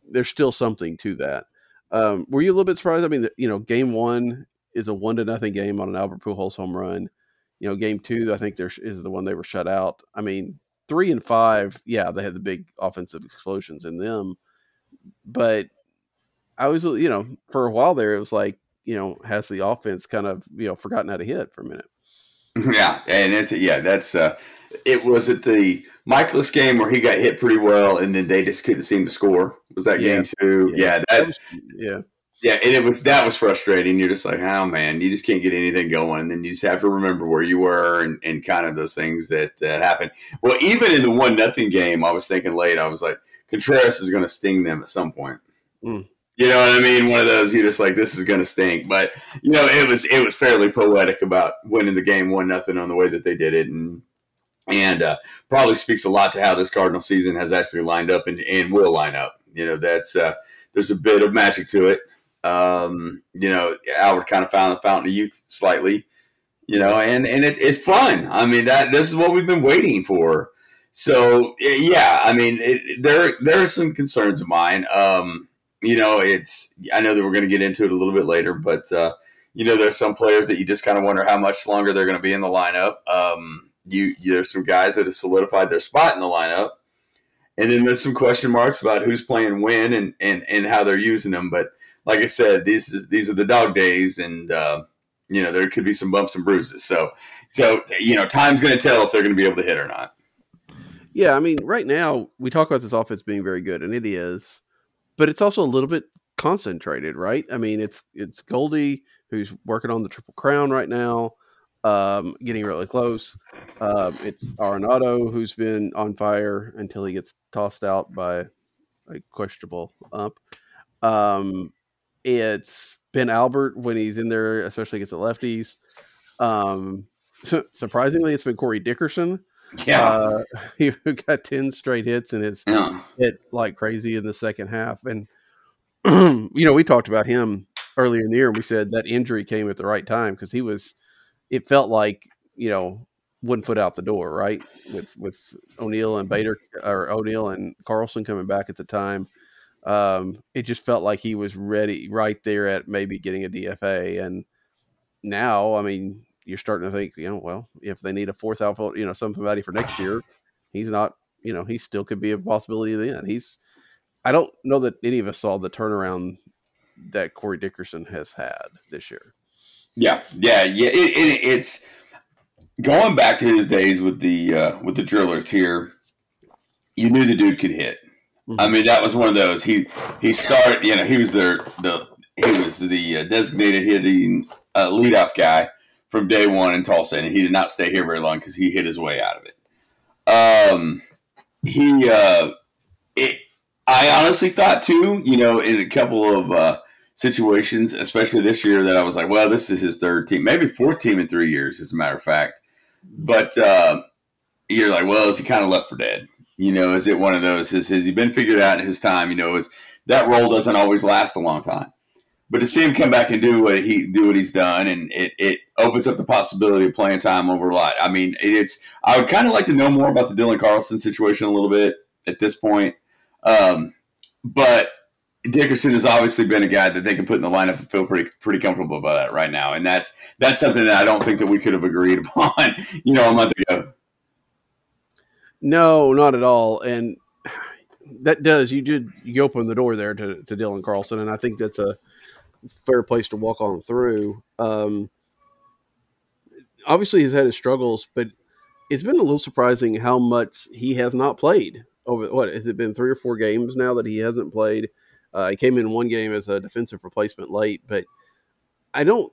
there's still something to that. Um, were you a little bit surprised? I mean, you know, game one is a one to nothing game on an Albert Pujols home run. You know, game two, I think there is the one they were shut out. I mean, three and five, yeah, they had the big offensive explosions in them, but I was, you know, for a while there, it was like, you know, has the offense kind of, you know, forgotten how to hit for a minute. Yeah, and it's yeah, that's uh, it was at the Mikolas game where he got hit pretty well, and then they just couldn't seem to score. Was that Yeah. game two? Yeah. Yeah, that's Yeah. Yeah, and it was that was frustrating. You're just like, oh man, you just can't get anything going, and then you just have to remember where you were and, and kind of those things that that happened. Well, even in the one nothing game, I was thinking late. I was like, Contreras is going to sting them at some point. Mm. You know what I mean? One of those you're just like, this is going to stink. But you know, it was it was fairly poetic about winning the game one nothing on the way that they did it, and and uh, probably speaks a lot to how this Cardinal season has actually lined up and, and will line up. You know, that's uh, there's a bit of magic to it. Um, you know, Albert kind of found the fountain of youth slightly. You know, and and it, it's fun. I mean, that this is what we've been waiting for. So yeah, I mean, it, there there are some concerns of mine. Um, you know, it's I know that we're going to get into it a little bit later, but uh, you know, there's some players that you just kind of wonder how much longer they're going to be in the lineup. Um, you, there's some guys that have solidified their spot in the lineup, and then there's some question marks about who's playing when and and and how they're using them. But like I said, these is these are the dog days, and uh, you know there could be some bumps and bruises. So so you know, time's going to tell if they're going to be able to hit or not. Yeah, I mean, right now we talk about this offense being very good, and it is, but it's also a little bit concentrated, right? I mean, it's it's Goldie who's working on the triple crown right now, um, getting really close. Um, it's Arenado who's been on fire until he gets tossed out by a questionable ump. Um, it's Ben Albert when he's in there, especially against the lefties. Um, su- surprisingly, it's been Corey Dickerson. Yeah, Uh, he got 10 straight hits and it's yeah, hit like crazy in the second half. And, you know, we talked about him earlier in the year and we said that injury came at the right time because he was, it felt like, you know, one foot out the door, right? With, with O'Neill and Bader or O'Neill and Carlson coming back at the time. Um, it just felt like he was ready right there at maybe getting a DFA. And now, I mean, you're starting to think, you know, well, if they need a fourth outfield, you know, somebody for next year, he's not, you know, he still could be a possibility then. He's, I don't know that any of us saw the turnaround that Corey Dickerson has had this year. yeah, yeah, yeah. It, it, it's going back to his days with the uh, with the drillers here. You knew the dude could hit. I mean, that was one of those. He he started. You know, he was their the he was the uh, designated hitting uh, leadoff guy from day one in Tulsa, and he did not stay here very long because he hit his way out of it. Um, he uh, it. I honestly thought too. You know, in a couple of uh, situations, especially this year, that I was like, well, this is his third team, maybe fourth team in three years, as a matter of fact. But uh, you're like, well, is he kind of left for dead? You know, is it one of those? Has, has he been figured out in his time? You know, is that role doesn't always last a long time. But to see him come back and do what he do what he's done, and it, it opens up the possibility of playing time over a lot. I mean, it's I would kind of like to know more about the Dylan Carlson situation a little bit at this point. Um, but Dickerson has obviously been a guy that they can put in the lineup and feel pretty pretty comfortable about that right now, and that's that's something that I don't think that we could have agreed upon, you know, a month ago. No, not at all. And that does you did you open the door there to, to Dylan Carlson, and I think that's a fair place to walk on through. Um, obviously he's had his struggles, but it's been a little surprising how much he has not played over what has it been three or four games now that he hasn't played. Uh, he came in one game as a defensive replacement late, but I don't,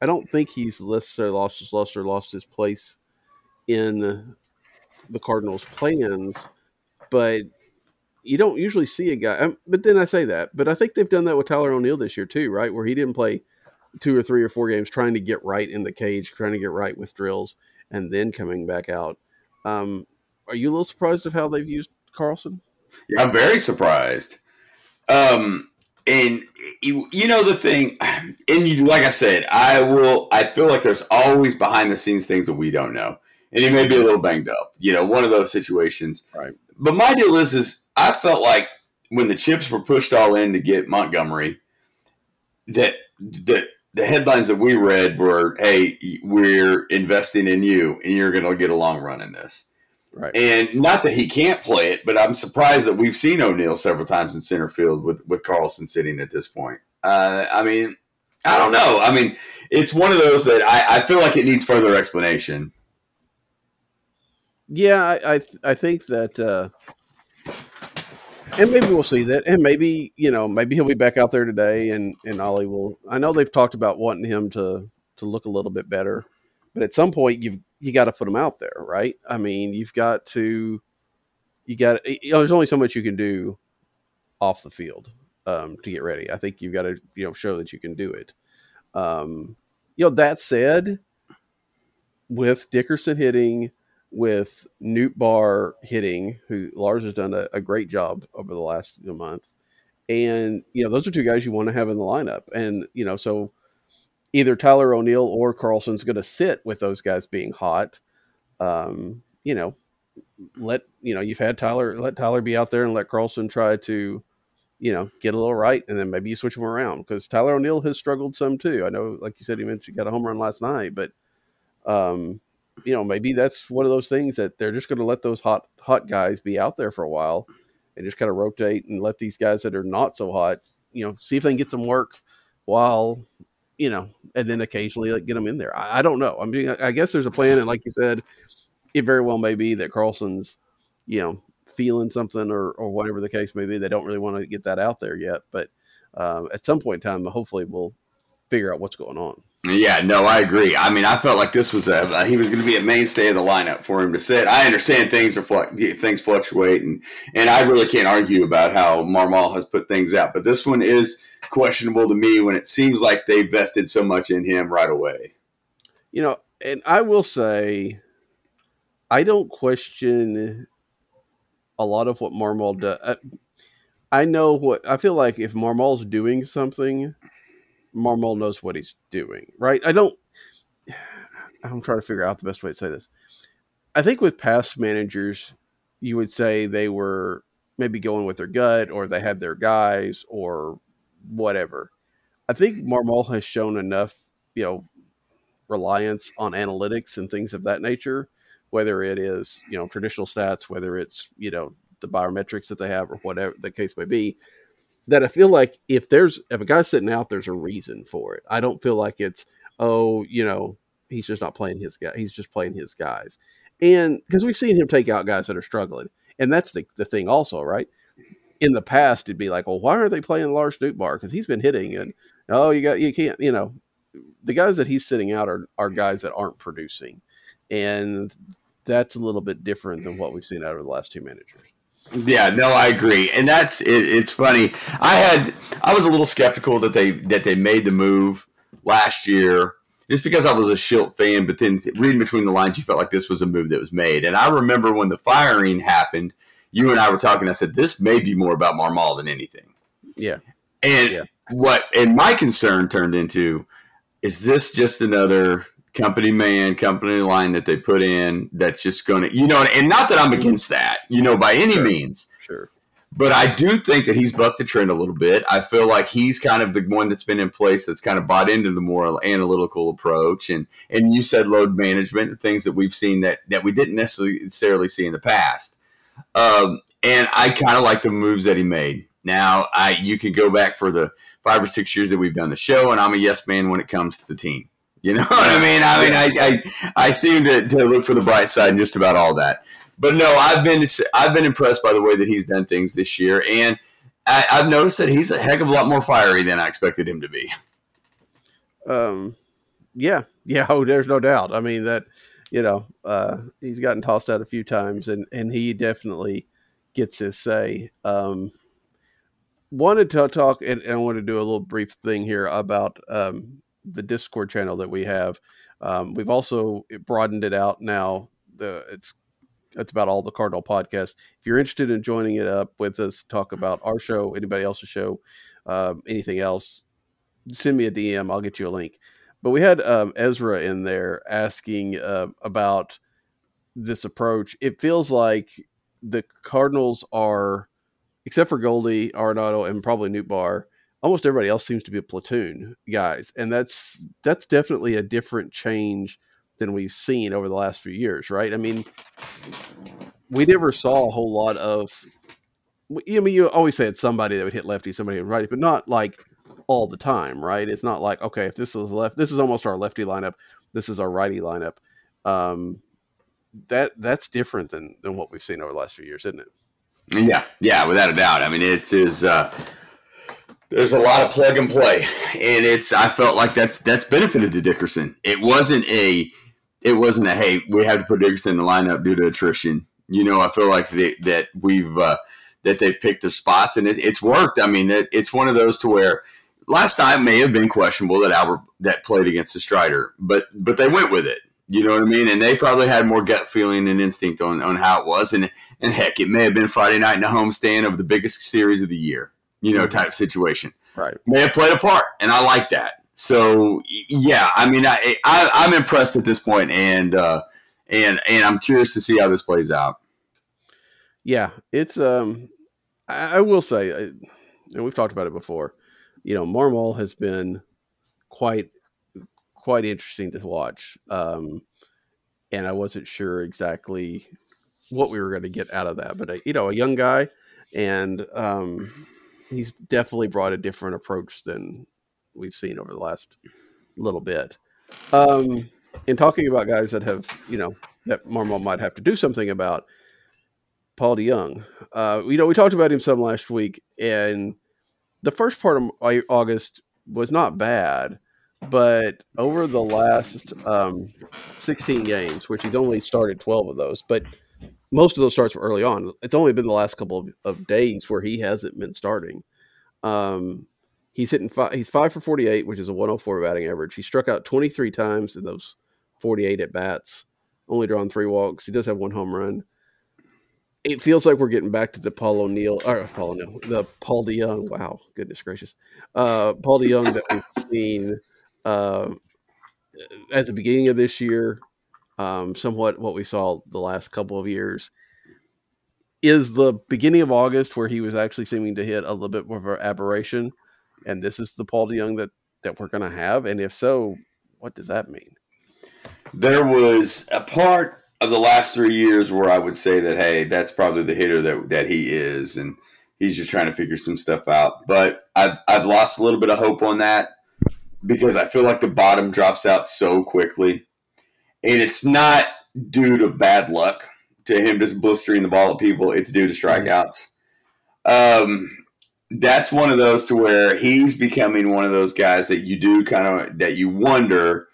I don't think he's necessarily lost his luster, lost his place in the Cardinals' plans. But you don't usually see a guy. Um, but then I say that, but I think they've done that with Tyler O'Neill this year too, right? Where he didn't play two or three or four games trying to get right in the cage, trying to get right with drills, and then coming back out. Um, are you a little surprised of how they've used Carlson? Yeah, I'm very surprised. Um, and you, you know the thing, and you, like I said, I will. I feel like there's always behind the scenes things that we don't know, and he may be a little banged up. You know, one of those situations. Right. But my deal is, is I felt like when the chips were pushed all in to get Montgomery, that that the headlines that we read were, "Hey, we're investing in you, and you're going to get a long run in this." Right. And not that he can't play it, but I'm surprised that we've seen O'Neill several times in center field with with Carlson sitting at this point. Uh, I mean, I don't know. I mean, it's one of those that I, I feel like it needs further explanation. Yeah, I I, I think that, uh, and maybe we'll see that, and maybe you know maybe he'll be back out there today, and and Oli will. I know they've talked about wanting him to to look a little bit better, but at some point you've you got to put him out there, right? I mean, you've got to you got you know, there's only so much you can do off the field um, to get ready. I think you've got to you know show that you can do it. Um, you know that said, with Dickerson hitting with Nootbaar hitting, who Lars has done a, a great job over the last month. And, you know, those are two guys you want to have in the lineup. And, you know, so either Tyler O'Neill or Carlson's going to sit with those guys being hot. Um, you know, let, you know, you've had Tyler, let Tyler be out there and let Carlson try to, you know, get a little right. And then maybe you switch them around because Tyler O'Neill has struggled some too. I know, like you said, he mentioned he got a home run last night, but, um, you know, maybe that's one of those things that they're just going to let those hot hot guys be out there for a while and just kind of rotate and let these guys that are not so hot, you know, see if they can get some work while, you know, and then occasionally like get them in there. I, I don't know. I mean, I guess there's a plan, and like you said, it very well may be that Carlson's, you know, feeling something or or whatever the case may be. They don't really want to get that out there yet, but um, at some point in time, hopefully, we'll figure out what's going on. Yeah, no, I agree. I mean, I felt like this was a he was going to be a mainstay of the lineup for him to sit. I understand things are things fluctuate, and and I really can't argue about how Marmol has put things out. But this one is questionable to me when it seems like they vested so much in him right away. You know, and I will say, I don't question a lot of what Marmol does. Uh, I know what I feel like if Marmol's doing something Marmol knows what he's doing, right? I don't. I'm trying to figure out the best way to say this. I think with past managers, you would say they were maybe going with their gut, or they had their guys, or whatever. I think Marmol has shown enough, you know, reliance on analytics and things of that nature, whether it is you know traditional stats, whether it's you know the biometrics that they have, or whatever the case may be, that I feel like if there's if a guy's sitting out, there's a reason for it. I don't feel like it's oh, you know, he's just not playing his guy. He's just playing his guys, and because we've seen him take out guys that are struggling, and that's the the thing also, right? In the past, it'd be like, well, why aren't they playing Lars Nootbaar? Because he's been hitting, and oh, you got you can't, you know, the guys that he's sitting out are are guys that aren't producing, and that's a little bit different than what we've seen out of the last two managers. Yeah, no, I agree, and that's it, it's funny. I had I was a little skeptical that they that they made the move last year just because I was a Shildt fan, but then reading between the lines, you felt like this was a move that was made. And I remember when the firing happened, you and I were talking. I said this may be more about Marmol than anything. Yeah, and Yeah. what and my concern turned into is this just another company man, company line that they put in that's just going to, you know, and not that I'm against that, you know, by any Sure. means. sure. But I do think that he's bucked the trend a little bit. I feel like he's kind of the one that's been in place that's kind of bought into the more analytical approach, and and you said load management and things that we've seen that that we didn't necessarily necessarily see in the past. Um, and I kind of like the moves that he made. Now, I you can go back for the five or six years that we've done the show, and I'm a yes man when it comes to the team. You know what I mean? I mean, I, I, I seem to, to look for the bright side in just about all that. But no, I've been I've been impressed by the way that he's done things this year, and I, have noticed that he's a heck of a lot more fiery than I expected him to be. Um, yeah, yeah. Oh, there's no doubt. I mean that, you know, uh, he's gotten tossed out a few times, and and he definitely gets his say. Um, wanted to talk, and, and I want to do a little brief thing here about um, the Discord channel that we have. Um, we've also broadened it out now. The it's that's about all the Cardinal podcast. If you're interested in joining it up with us, talk about our show, anybody else's show, um, anything else, send me a DM. I'll get you a link. But we had um, Ezra in there asking uh, about this approach. It feels like the Cardinals are, except for Goldie, Arenado, and probably Nootbaar, almost everybody else seems to be a platoon guys, and that's that's definitely a different change than we've seen over the last few years, right? I mean, we never saw a whole lot of. I mean, you always had somebody that would hit lefty, somebody would righty, but not like all the time, right? It's not like okay, if this is left, this is almost our lefty lineup. This is our righty lineup. Um, that that's different than than what we've seen over the last few years, isn't it? Yeah, yeah, without a doubt. I mean, it is. Uh, there's a lot of plug and play, and it's. I felt like that's that's benefited to Dickerson. It wasn't a. It wasn't a hey, we have to put Dickerson in the lineup due to attrition. You know, I feel like they, that we've uh, that they've picked their spots, and it, it's worked. I mean, it, it's one of those to where last time may have been questionable that Albert that played against the Strider, but but they went with it. You know what I mean? And they probably had more gut feeling and instinct on, on how it was. And and heck, it may have been Friday night in a homestand of the biggest series of the year, you know, type situation. Right. May have played a part, and I like that. So yeah, I mean, I, I am I'm impressed at this point, and uh, and and I'm curious to see how this plays out. Yeah, it's um, I, I will say, uh, and we've talked about it before. You know, Marmol has been quite quite interesting to watch. Um, and I wasn't sure exactly what we were going to get out of that, but uh, you know, a young guy, and um, he's definitely brought a different approach than we've seen over the last little bit. Um, in talking about guys that have, you know, that Marmol might have to do something about, Paul DeJong. Uh, you know, we talked about him some last week, and the first part of August was not bad, but over the last um, 16 games, which he's only started 12 of those, but most of those starts were early on. It's only been the last couple of, of days where he hasn't been starting. Um, he's hitting five, he's five for 48, which is a 104 batting average. He struck out 23 times in those 48 at bats, only drawn three walks. He does have one home run. It feels like we're getting back to the Paul O'Neill or Paul O'Neill, the Paul DeJong. Wow, goodness gracious, uh, Paul DeJong that we've seen uh, at the beginning of this year, um, somewhat what we saw the last couple of years, is the beginning of August where he was actually seeming to hit a little bit more of an aberration, and this is the Paul DeJong that that we're going to have, and if so, what does that mean? There was a part of the last three years where I would say that hey, that's probably the hitter that that he is, and he's just trying to figure some stuff out. But I've I've lost a little bit of hope on that because I feel like the bottom drops out so quickly. And it's not due to bad luck, to him just blistering the ball at people. It's due to strikeouts. Um, that's one of those to where he's becoming one of those guys that you do kind of that you wonder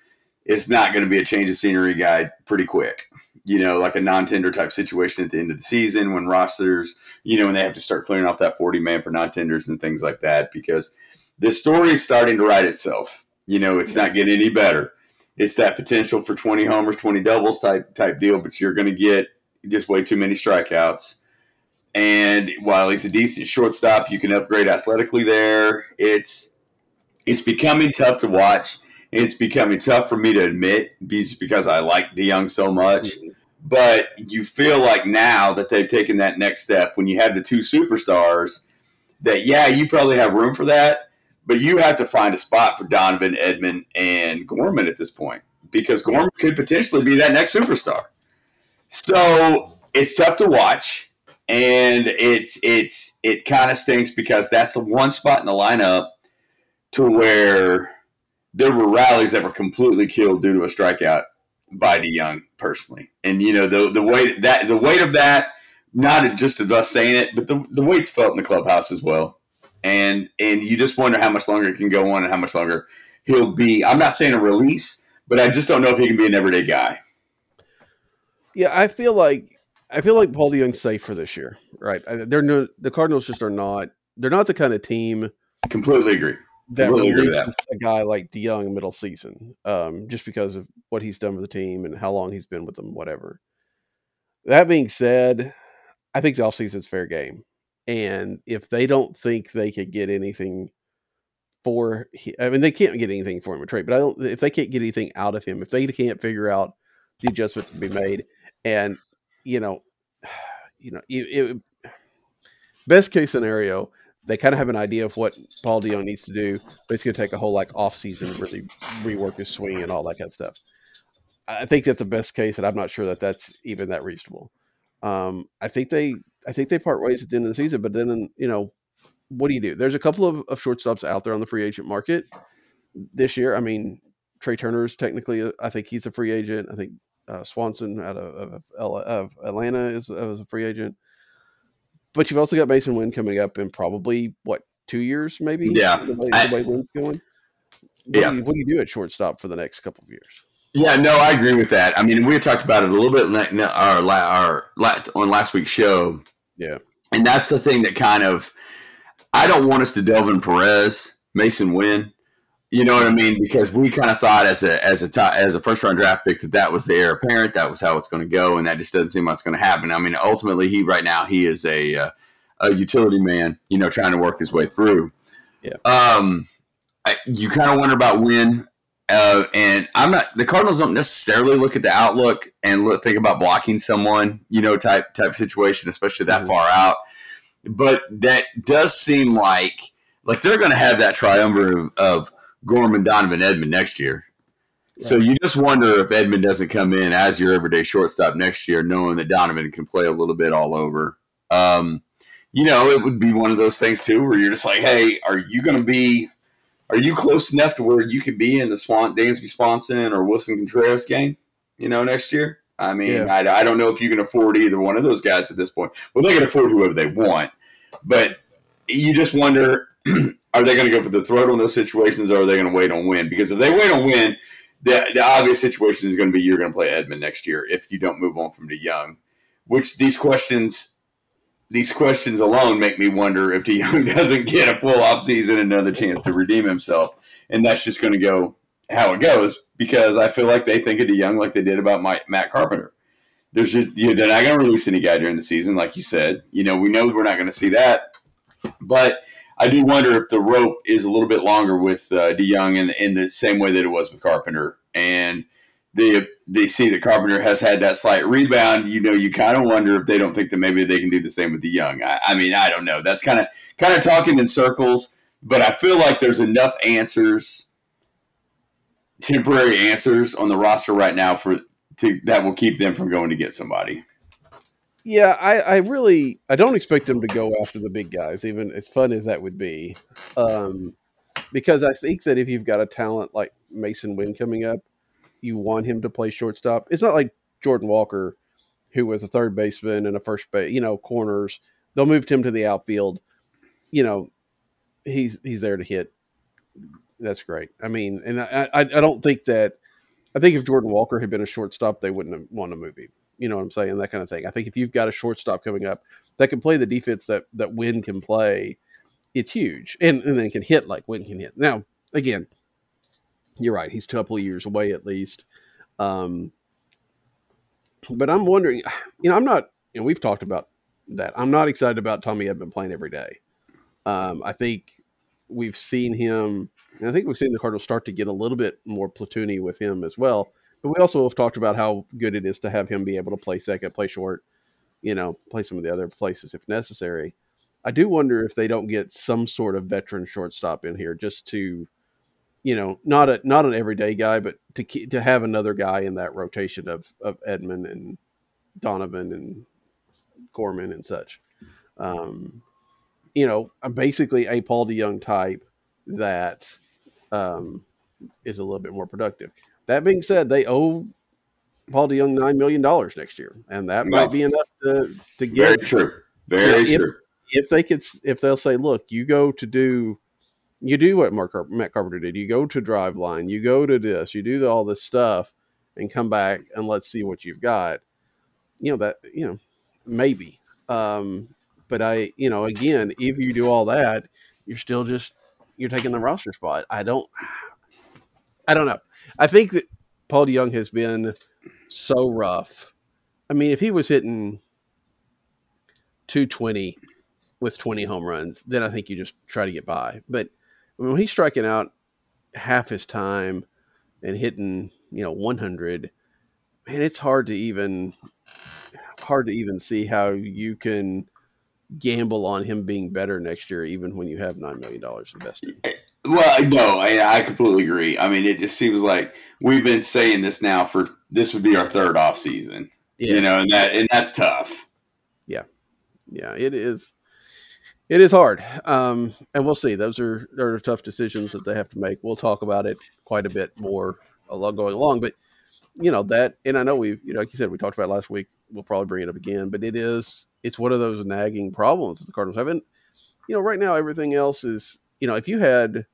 it's not going to be a change of scenery guy pretty quick. You know, like a non-tender type situation at the end of the season when rosters, you know, when they have to start clearing off that 40 man for non-tenders and things like that because – this story is starting to write itself. You know, it's not getting any better. It's that potential for 20 homers, 20 doubles type type deal, but you're going to get just way too many strikeouts. And while he's a decent shortstop, you can upgrade athletically there. It's it's becoming tough to watch. It's becoming tough for me to admit because I like DeJong so much. Mm-hmm. But you feel like now that they've taken that next step when you have the two superstars, that yeah, you probably have room for that but you have to find a spot for Donovan, Edman, and Gorman at this point because Gorman could potentially be that next superstar. So it's tough to watch, and it's it's it kind of stinks because that's the one spot in the lineup to where there were rallies that were completely killed due to a strikeout by DeJong personally. And you know the the weight that the weight of that, not just of us saying it, but the the weight's felt in the clubhouse as well. And and you just wonder how much longer it can go on and how much longer he'll be. I'm not saying a release, but I just don't know if he can be an everyday guy. Yeah, I feel like I feel like Paul DeJong's safe for this year, right? They're no the Cardinals just are not. They're not the kind of team. Completely agree. That Completely agree releases a guy like DeJong middle season, um, just because of what he's done with the team and how long he's been with them, whatever. That being said, I think the offseason is fair game, and if they don't think they could get anything for, he- I mean, they can't get anything for him a trade, but I don't. If they can't get anything out of him, if they can't figure out the adjustment to be made, and you know, you know, it, it, best case scenario, they kind of have an idea of what Paul DeJong needs to do, but it's going to take a whole like off season to really rework his swing and all that kind of stuff. I think that's the best case, and I'm not sure that that's even that reasonable. Um, I think they, I think they part ways at the end of the season, but then you know, what do you do? There's a couple of, of shortstops out there on the free agent market this year. I mean, Trey Turner is technically, I think he's a free agent. I think uh, Swanson out of, of, of Atlanta is, is a free agent. But you've also got Masyn Winn coming up in probably what two years, maybe. Yeah. the way, I- the way Winn's going. What, Yeah. do you, what do you do at shortstop for the next couple of years? Yeah, no, I agree with that. I mean, we had talked about it a little bit in la- our, our on last week's show. Yeah. And that's the thing that kind of I don't want us to delve in Perez, Masyn Winn. You know what I mean? Because we kind of thought as a as a top, as a first round draft pick that that was the heir apparent, that was how it's going to go, and that just doesn't seem like it's going to happen. I mean, ultimately, he right now he is a uh, a utility man, you know, trying to work his way through. Yeah. Um, I, you kind of wonder about Winn. Uh, and I'm not. The Cardinals don't necessarily look at the outlook and look, think about blocking someone, you know, type type situation, especially that Mhm. far out. But that does seem like like they're going to have that triumvirate of, of Gorman, Donovan, Edman next year. So you just wonder if Edman doesn't come in as your everyday shortstop next year, knowing that Donovan can play a little bit all over. Um, you know, it would be one of those things too, where you're just like, hey, are you going to be? Are you close enough to where you could be in the Swan Dansby Swanson or Willson Contreras game? You know, next year. I mean, Yeah. I, I don't know if you can afford either one of those guys at this point. Well, they can afford whoever they want, but you just wonder: Are they going to go for the throat on those situations, or are they going to wait on Winn? Because if they wait on Winn, the, the obvious situation is going to be you're going to play Edman next year if you don't move on from DeJong. Which these questions, these questions alone make me wonder if DeJong doesn't get a full offseason, and another chance to redeem himself, and that's just going to go how it goes because I feel like they think of DeJong like they did about Mike, Matt Carpenter. There's just you know, they're not going to release any guy during the season, like you said. You know, we know we're not going to see that, but I do wonder if the rope is a little bit longer with uh, DeJong in, in the same way that it was with Carpenter, and they they see that Carpenter has had that slight rebound. You know, you kind of wonder if they don't think that maybe they can do the same with DeJong. I, I mean, I don't know. That's kind of kind of talking in circles, but I feel like there's enough answers, temporary answers on the roster right now for to, that will keep them from going to get somebody. Yeah, I, I really I don't expect them to go after the big guys, even as fun as that would be. Um, because I think that if you've got a talent like Mason Wynn coming up, you want him to play shortstop. It's not like Jordan Walker, who was a third baseman and a first base, you know, corners. They'll move him to the outfield. You know, he's he's there to hit. That's great. I mean, and I I, I don't think that. I think if Jordan Walker had been a shortstop, they wouldn't have won a movie. You know what I'm saying? That kind of thing. I think if you've got a shortstop coming up that can play the defense that that Winn can play, it's huge, and and then can hit like Winn can hit. Now, again, you're right. He's a couple of years away at least. Um, but I'm wondering, you know, I'm not. You know, we've talked about that. I'm not excited about Tommy Edman playing every day. Um, I think we've seen him, and I think we've seen the Cardinals start to get a little bit more platoony with him as well. But we also have talked about how good it is to have him be able to play second, play short, you know, play some of the other places if necessary. I do wonder if they don't get some sort of veteran shortstop in here just to, you know, not a not an everyday guy, but to to have another guy in that rotation of of Edman and Donovan and Gorman and such. Um, you know, basically a Paul DeJong type that, um, is a little bit more productive. That being said, they owe Paul DeJong nine million dollars next year, and that No. might be enough to to Very get true. Very Yeah, if- true. if they could if they'll say, look, you go to do you do what Mark Car- Matt Carpenter did. You go to Driveline, you go to this, you do all this stuff, and come back and let's see what you've got. You know that you know maybe, um, but I you know again if you do all that, you're still just you're taking the roster spot. I don't I don't know. I think that Paul DeJong has been so rough. I mean, if he was hitting 220 with 20 home runs, then I think you just try to get by. But when he's striking out half his time and hitting, you know, 100, man, it's hard to even hard to even see how you can gamble on him being better next year, even when you have nine million dollars invested. Well, no, I, I completely agree. I mean, it just seems like we've been saying this now for this would be our third off season. You know, and that and that's tough. Yeah, yeah, it is. It is hard, um, and we'll see. Those are are tough decisions that they have to make. We'll talk about it quite a bit more along going along, but you know that, and I know we've, you know, like you said, we talked about last week. We'll probably bring it up again, but it is, it's one of those nagging problems that the Cardinals have. And you know, right now everything else is, you know, if you had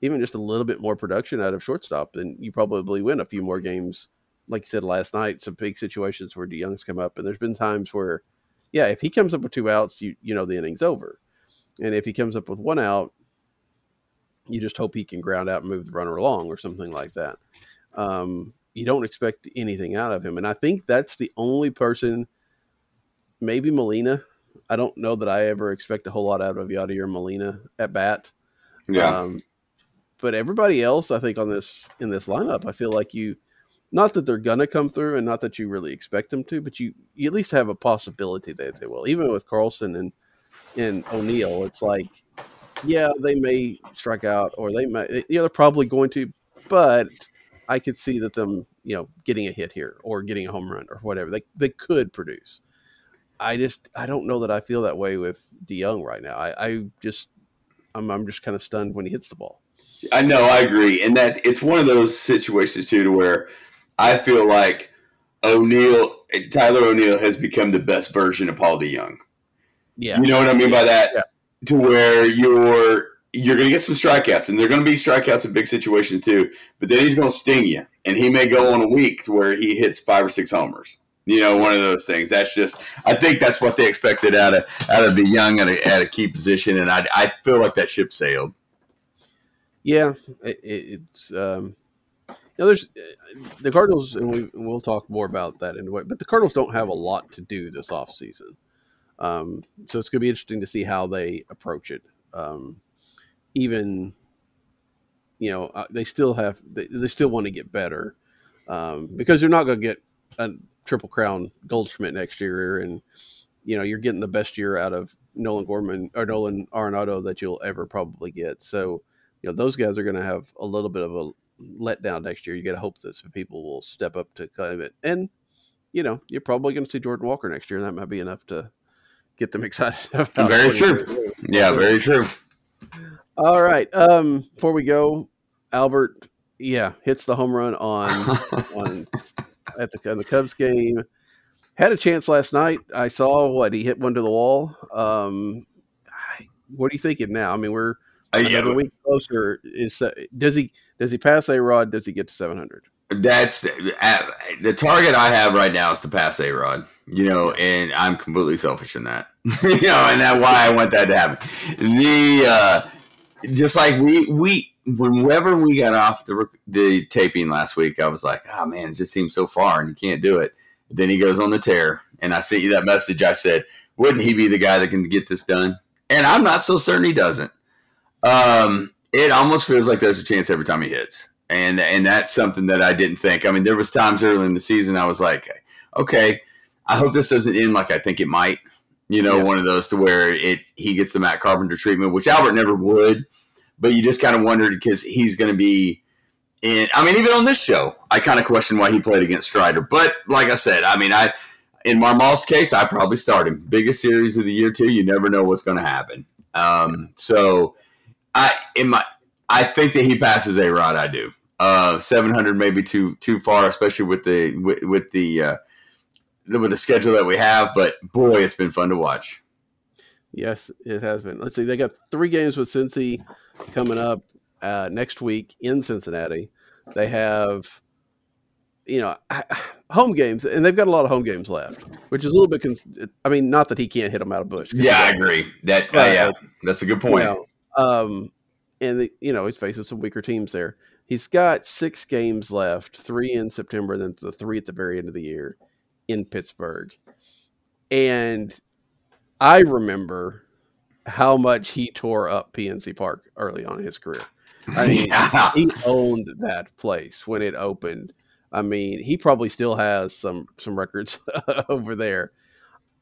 even just a little bit more production out of shortstop, then you probably win a few more games. Like you said last night, some big situations where DeJong's come up, and there's been times where, yeah, if he comes up with two outs, you you know the inning's over, and if he comes up with one out, you just hope he can ground out and move the runner along or something like that. Um, you don't expect anything out of him, and I think that's the only person, maybe Molina. I don't know that I ever expect a whole lot out of Yadier Molina at bat. Yeah. Um, but everybody else, I think on this in this lineup, I feel like you, not that they're gonna come through, and not that you really expect them to, but you you at least have a possibility that they will. Even with Carlson and and O'Neill, it's like, yeah, they may strike out, or they might, eh, you know, they're probably going to, but I could see that them, you know, getting a hit here or getting a home run or whatever they they could produce. I just I don't know that I feel that way with DeJong right now. I, I just I'm I'm just kind of stunned when he hits the ball. I know, I agree, and that it's one of those situations too, to where I feel like O'Neill, Tyler O'Neill, has become the best version of Paul DeJong. Yeah, You know what I mean by that? Yeah. To where you're you're going to get some strikeouts, and they're going to be strikeouts in big situations too. But then he's going to sting you, and he may go on a week to where he hits five or six homers. You know, one of those things. That's just. I think that's what they expected out of out of DeJong at a, at a key position, and I I feel like that ship sailed. yeah. It, it, it's um, you know, there's the Cardinals, and we we'll talk more about that in a way. But the Cardinals don't have a lot to do this off season, um, so it's going to be interesting to see how they approach it. Um, even you know, uh, they still have they, they still want to get better um, because you're not going to get a triple crown Goldschmidt next year, and you know you're getting the best year out of Nolan Gorman or Nolan Arenado that you'll ever probably get. So you know those guys are going to have a little bit of a letdown next year. You got to hope that some people will step up to claim it, and you know you're probably going to see Jordan Walker next year, and that might be enough to get them excited. About Very true. 2022. Yeah, very true. All right. Um, before we go, Albert, yeah, hits the home run on on at the at the Cubs game. Had a chance last night. I saw what he hit one to the wall. Um, what are you thinking now? I mean, we're Uh, yeah, another week closer. Is uh, does he does he pass A-Rod? Does he get to seven hundred? That's uh, the target I have right now is to pass A-Rod. You know, and I'm completely selfish in that. you know, and that's why I want that to happen. The uh, just like we we whenever we got off the the taping last week, I was like, oh man, it just seems so far, and you can't do it. Then he goes on the tear, and I sent you that message. I said, wouldn't he be the guy that can get this done? And I'm not so certain he doesn't. Um, it almost feels like there's a chance every time he hits, and and that's something that I didn't think. I mean, there was times early in the season I was like, okay, I hope this doesn't end like I think it might. You know, Yeah. one of those to where it he gets the Matt Carpenter treatment, which Albert never would, but you just kind of wondered because he's going to be. in I mean, even on this show, I kind of question why he played against Strider. But like I said, I mean, I in Marmol's case, I probably start him. Biggest series of the year too. You never know what's going to happen. Um, so I in my I think that he passes A-Rod. I do. Uh, 700 maybe too too far, especially with the with, with the uh, with the schedule that we have. But boy, it's been fun to watch. Yes, it has been. Let's see. They got three games with Cincy coming up uh, next week in Cincinnati. They have, you know, home games, and they've got a lot of home games left, which is a little bit. Cons- I mean, not that he can't hit them out of Busch. Yeah, I agree. That uh, yeah, that's a good point. You know, um, and the, you know he's facing some weaker teams there. He's got six games left, three in September, then the three at the very end of the year in Pittsburgh, and I remember how much he tore up PNC Park early on in his career. I mean, yeah. he owned that place when it opened. I mean, he probably still has some some records over there.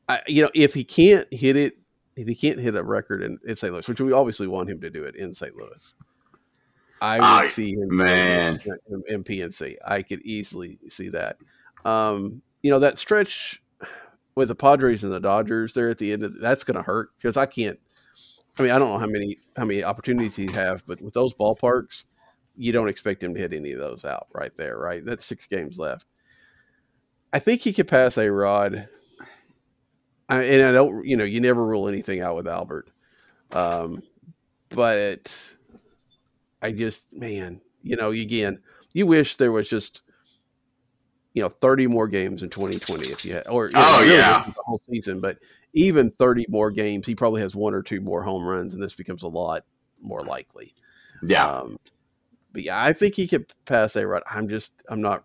I, you know, if he can't hit it, if he can't hit a record in, in St. Louis, which we obviously want him to do it in St. Louis, I would I, see him man in, in, PNC. I could easily see that. Um, you know, that stretch with the Padres and the Dodgers there at the end of that's going to hurt because I can't. I mean, I don't know how many how many opportunities he have, but with those ballparks, you don't expect him to hit any of those out right there, right? That's six games left. I think he could pass A-Rod, I, and I don't, you know, you never rule anything out with Albert, um, but I just, man, you know, again, you wish there was just you know 30 more games in 2020 if you had or you know, oh really yeah. the whole season but even 30 more games he probably has one or two more home runs and this becomes a lot more likely. Yeah. Um, but yeah i think he could pass A-Rod i'm just i'm not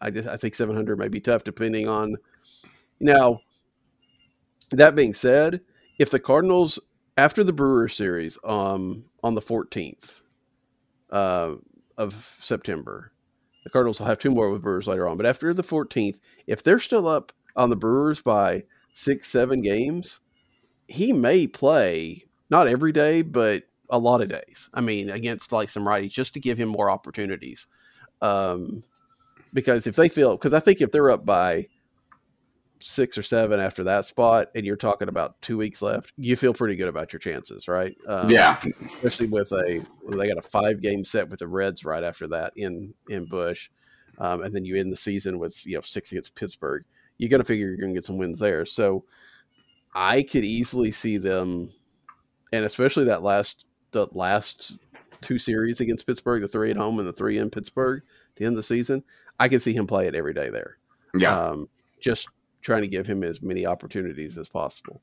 i just i think 700 may be tough depending on now that being said if the cardinals after the brewer series um on the 14th uh, of september the Cardinals will have two more with Brewers later on. But after the 14th, if they're still up on the Brewers by six, seven games, he may play not every day, but a lot of days. I mean, against like some righties, just to give him more opportunities. Um, because if they feel, because I think if they're up by six or seven after that spot, and you're talking about two weeks left, you feel pretty good about your chances, right? Um, yeah. Especially with a they got a five game set with the Reds right after that in in Busch, um, and then you end the season with you know six against Pittsburgh. You got to figure you're going to get some wins there. So I could easily see them, and especially that last the last two series against Pittsburgh, the three at home and the three in Pittsburgh to end the season. I can see him play it every day there. Yeah. Um, just trying to give him as many opportunities as possible.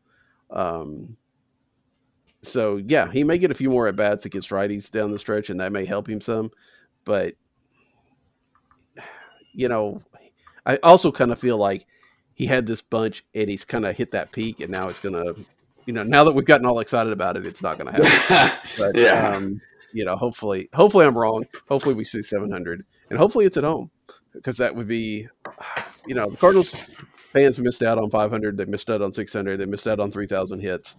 Um, so yeah, he may get a few more at bats against righties down the stretch, and that may help him some. But you know, I also kind of feel like he had this bunch, and he's kind of hit that peak, and now it's gonna, you know, now that we've gotten all excited about it, it's not gonna happen. but yeah. Um, you know, hopefully, hopefully I'm wrong. Hopefully we see 700, and hopefully it's at home because that would be, you know, the Cardinals fans missed out on 500. They missed out on 600. They missed out on 3,000 hits.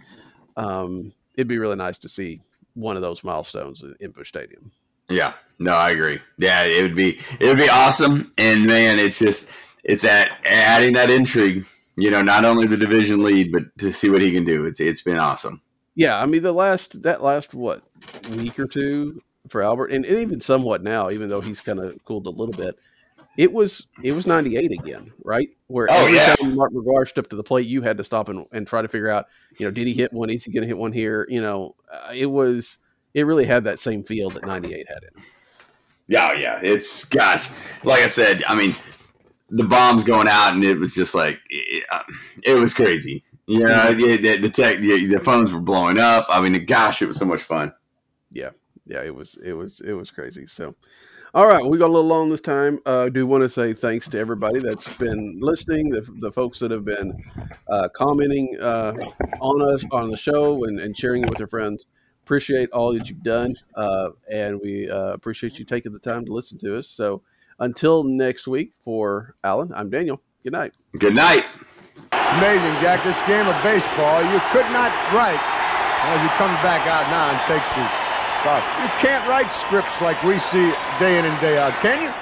Um, it'd be really nice to see one of those milestones in Busch Stadium. Yeah, no, I agree. Yeah, it would be it would be awesome. And man, it's just it's at adding that intrigue. You know, not only the division lead, but to see what he can do. It's it's been awesome. Yeah, I mean the last that last what week or two for Albert, and, and even somewhat now, even though he's kind of cooled a little bit it was it was 98 again, right? Where oh, every yeah. time Mark McGwire stepped to the plate, you had to stop and, and try to figure out, you know, did he hit one? Is he going to hit one here? You know, uh, it was it really had that same feel that 98 had it. Yeah, yeah. It's gosh, like I said, I mean, the bombs going out, and it was just like it, uh, it was crazy. Yeah, mm-hmm. the, the tech, the, the phones were blowing up. I mean, gosh, it was so much fun. Yeah, yeah, it was, it was, it was crazy. So, all right, we got a little long this time. Uh, I do want to say thanks to everybody that's been listening, the, the folks that have been uh, commenting uh, on us on the show and, and, sharing it with their friends. Appreciate all that you've done, uh, and we uh, appreciate you taking the time to listen to us. So until next week, for Allen, I'm Daniel. Good night. Good night. It's amazing, Jack. This game of baseball, you could not write. As he comes back out now and takes his you can't write scripts like we see day in and day out, can you?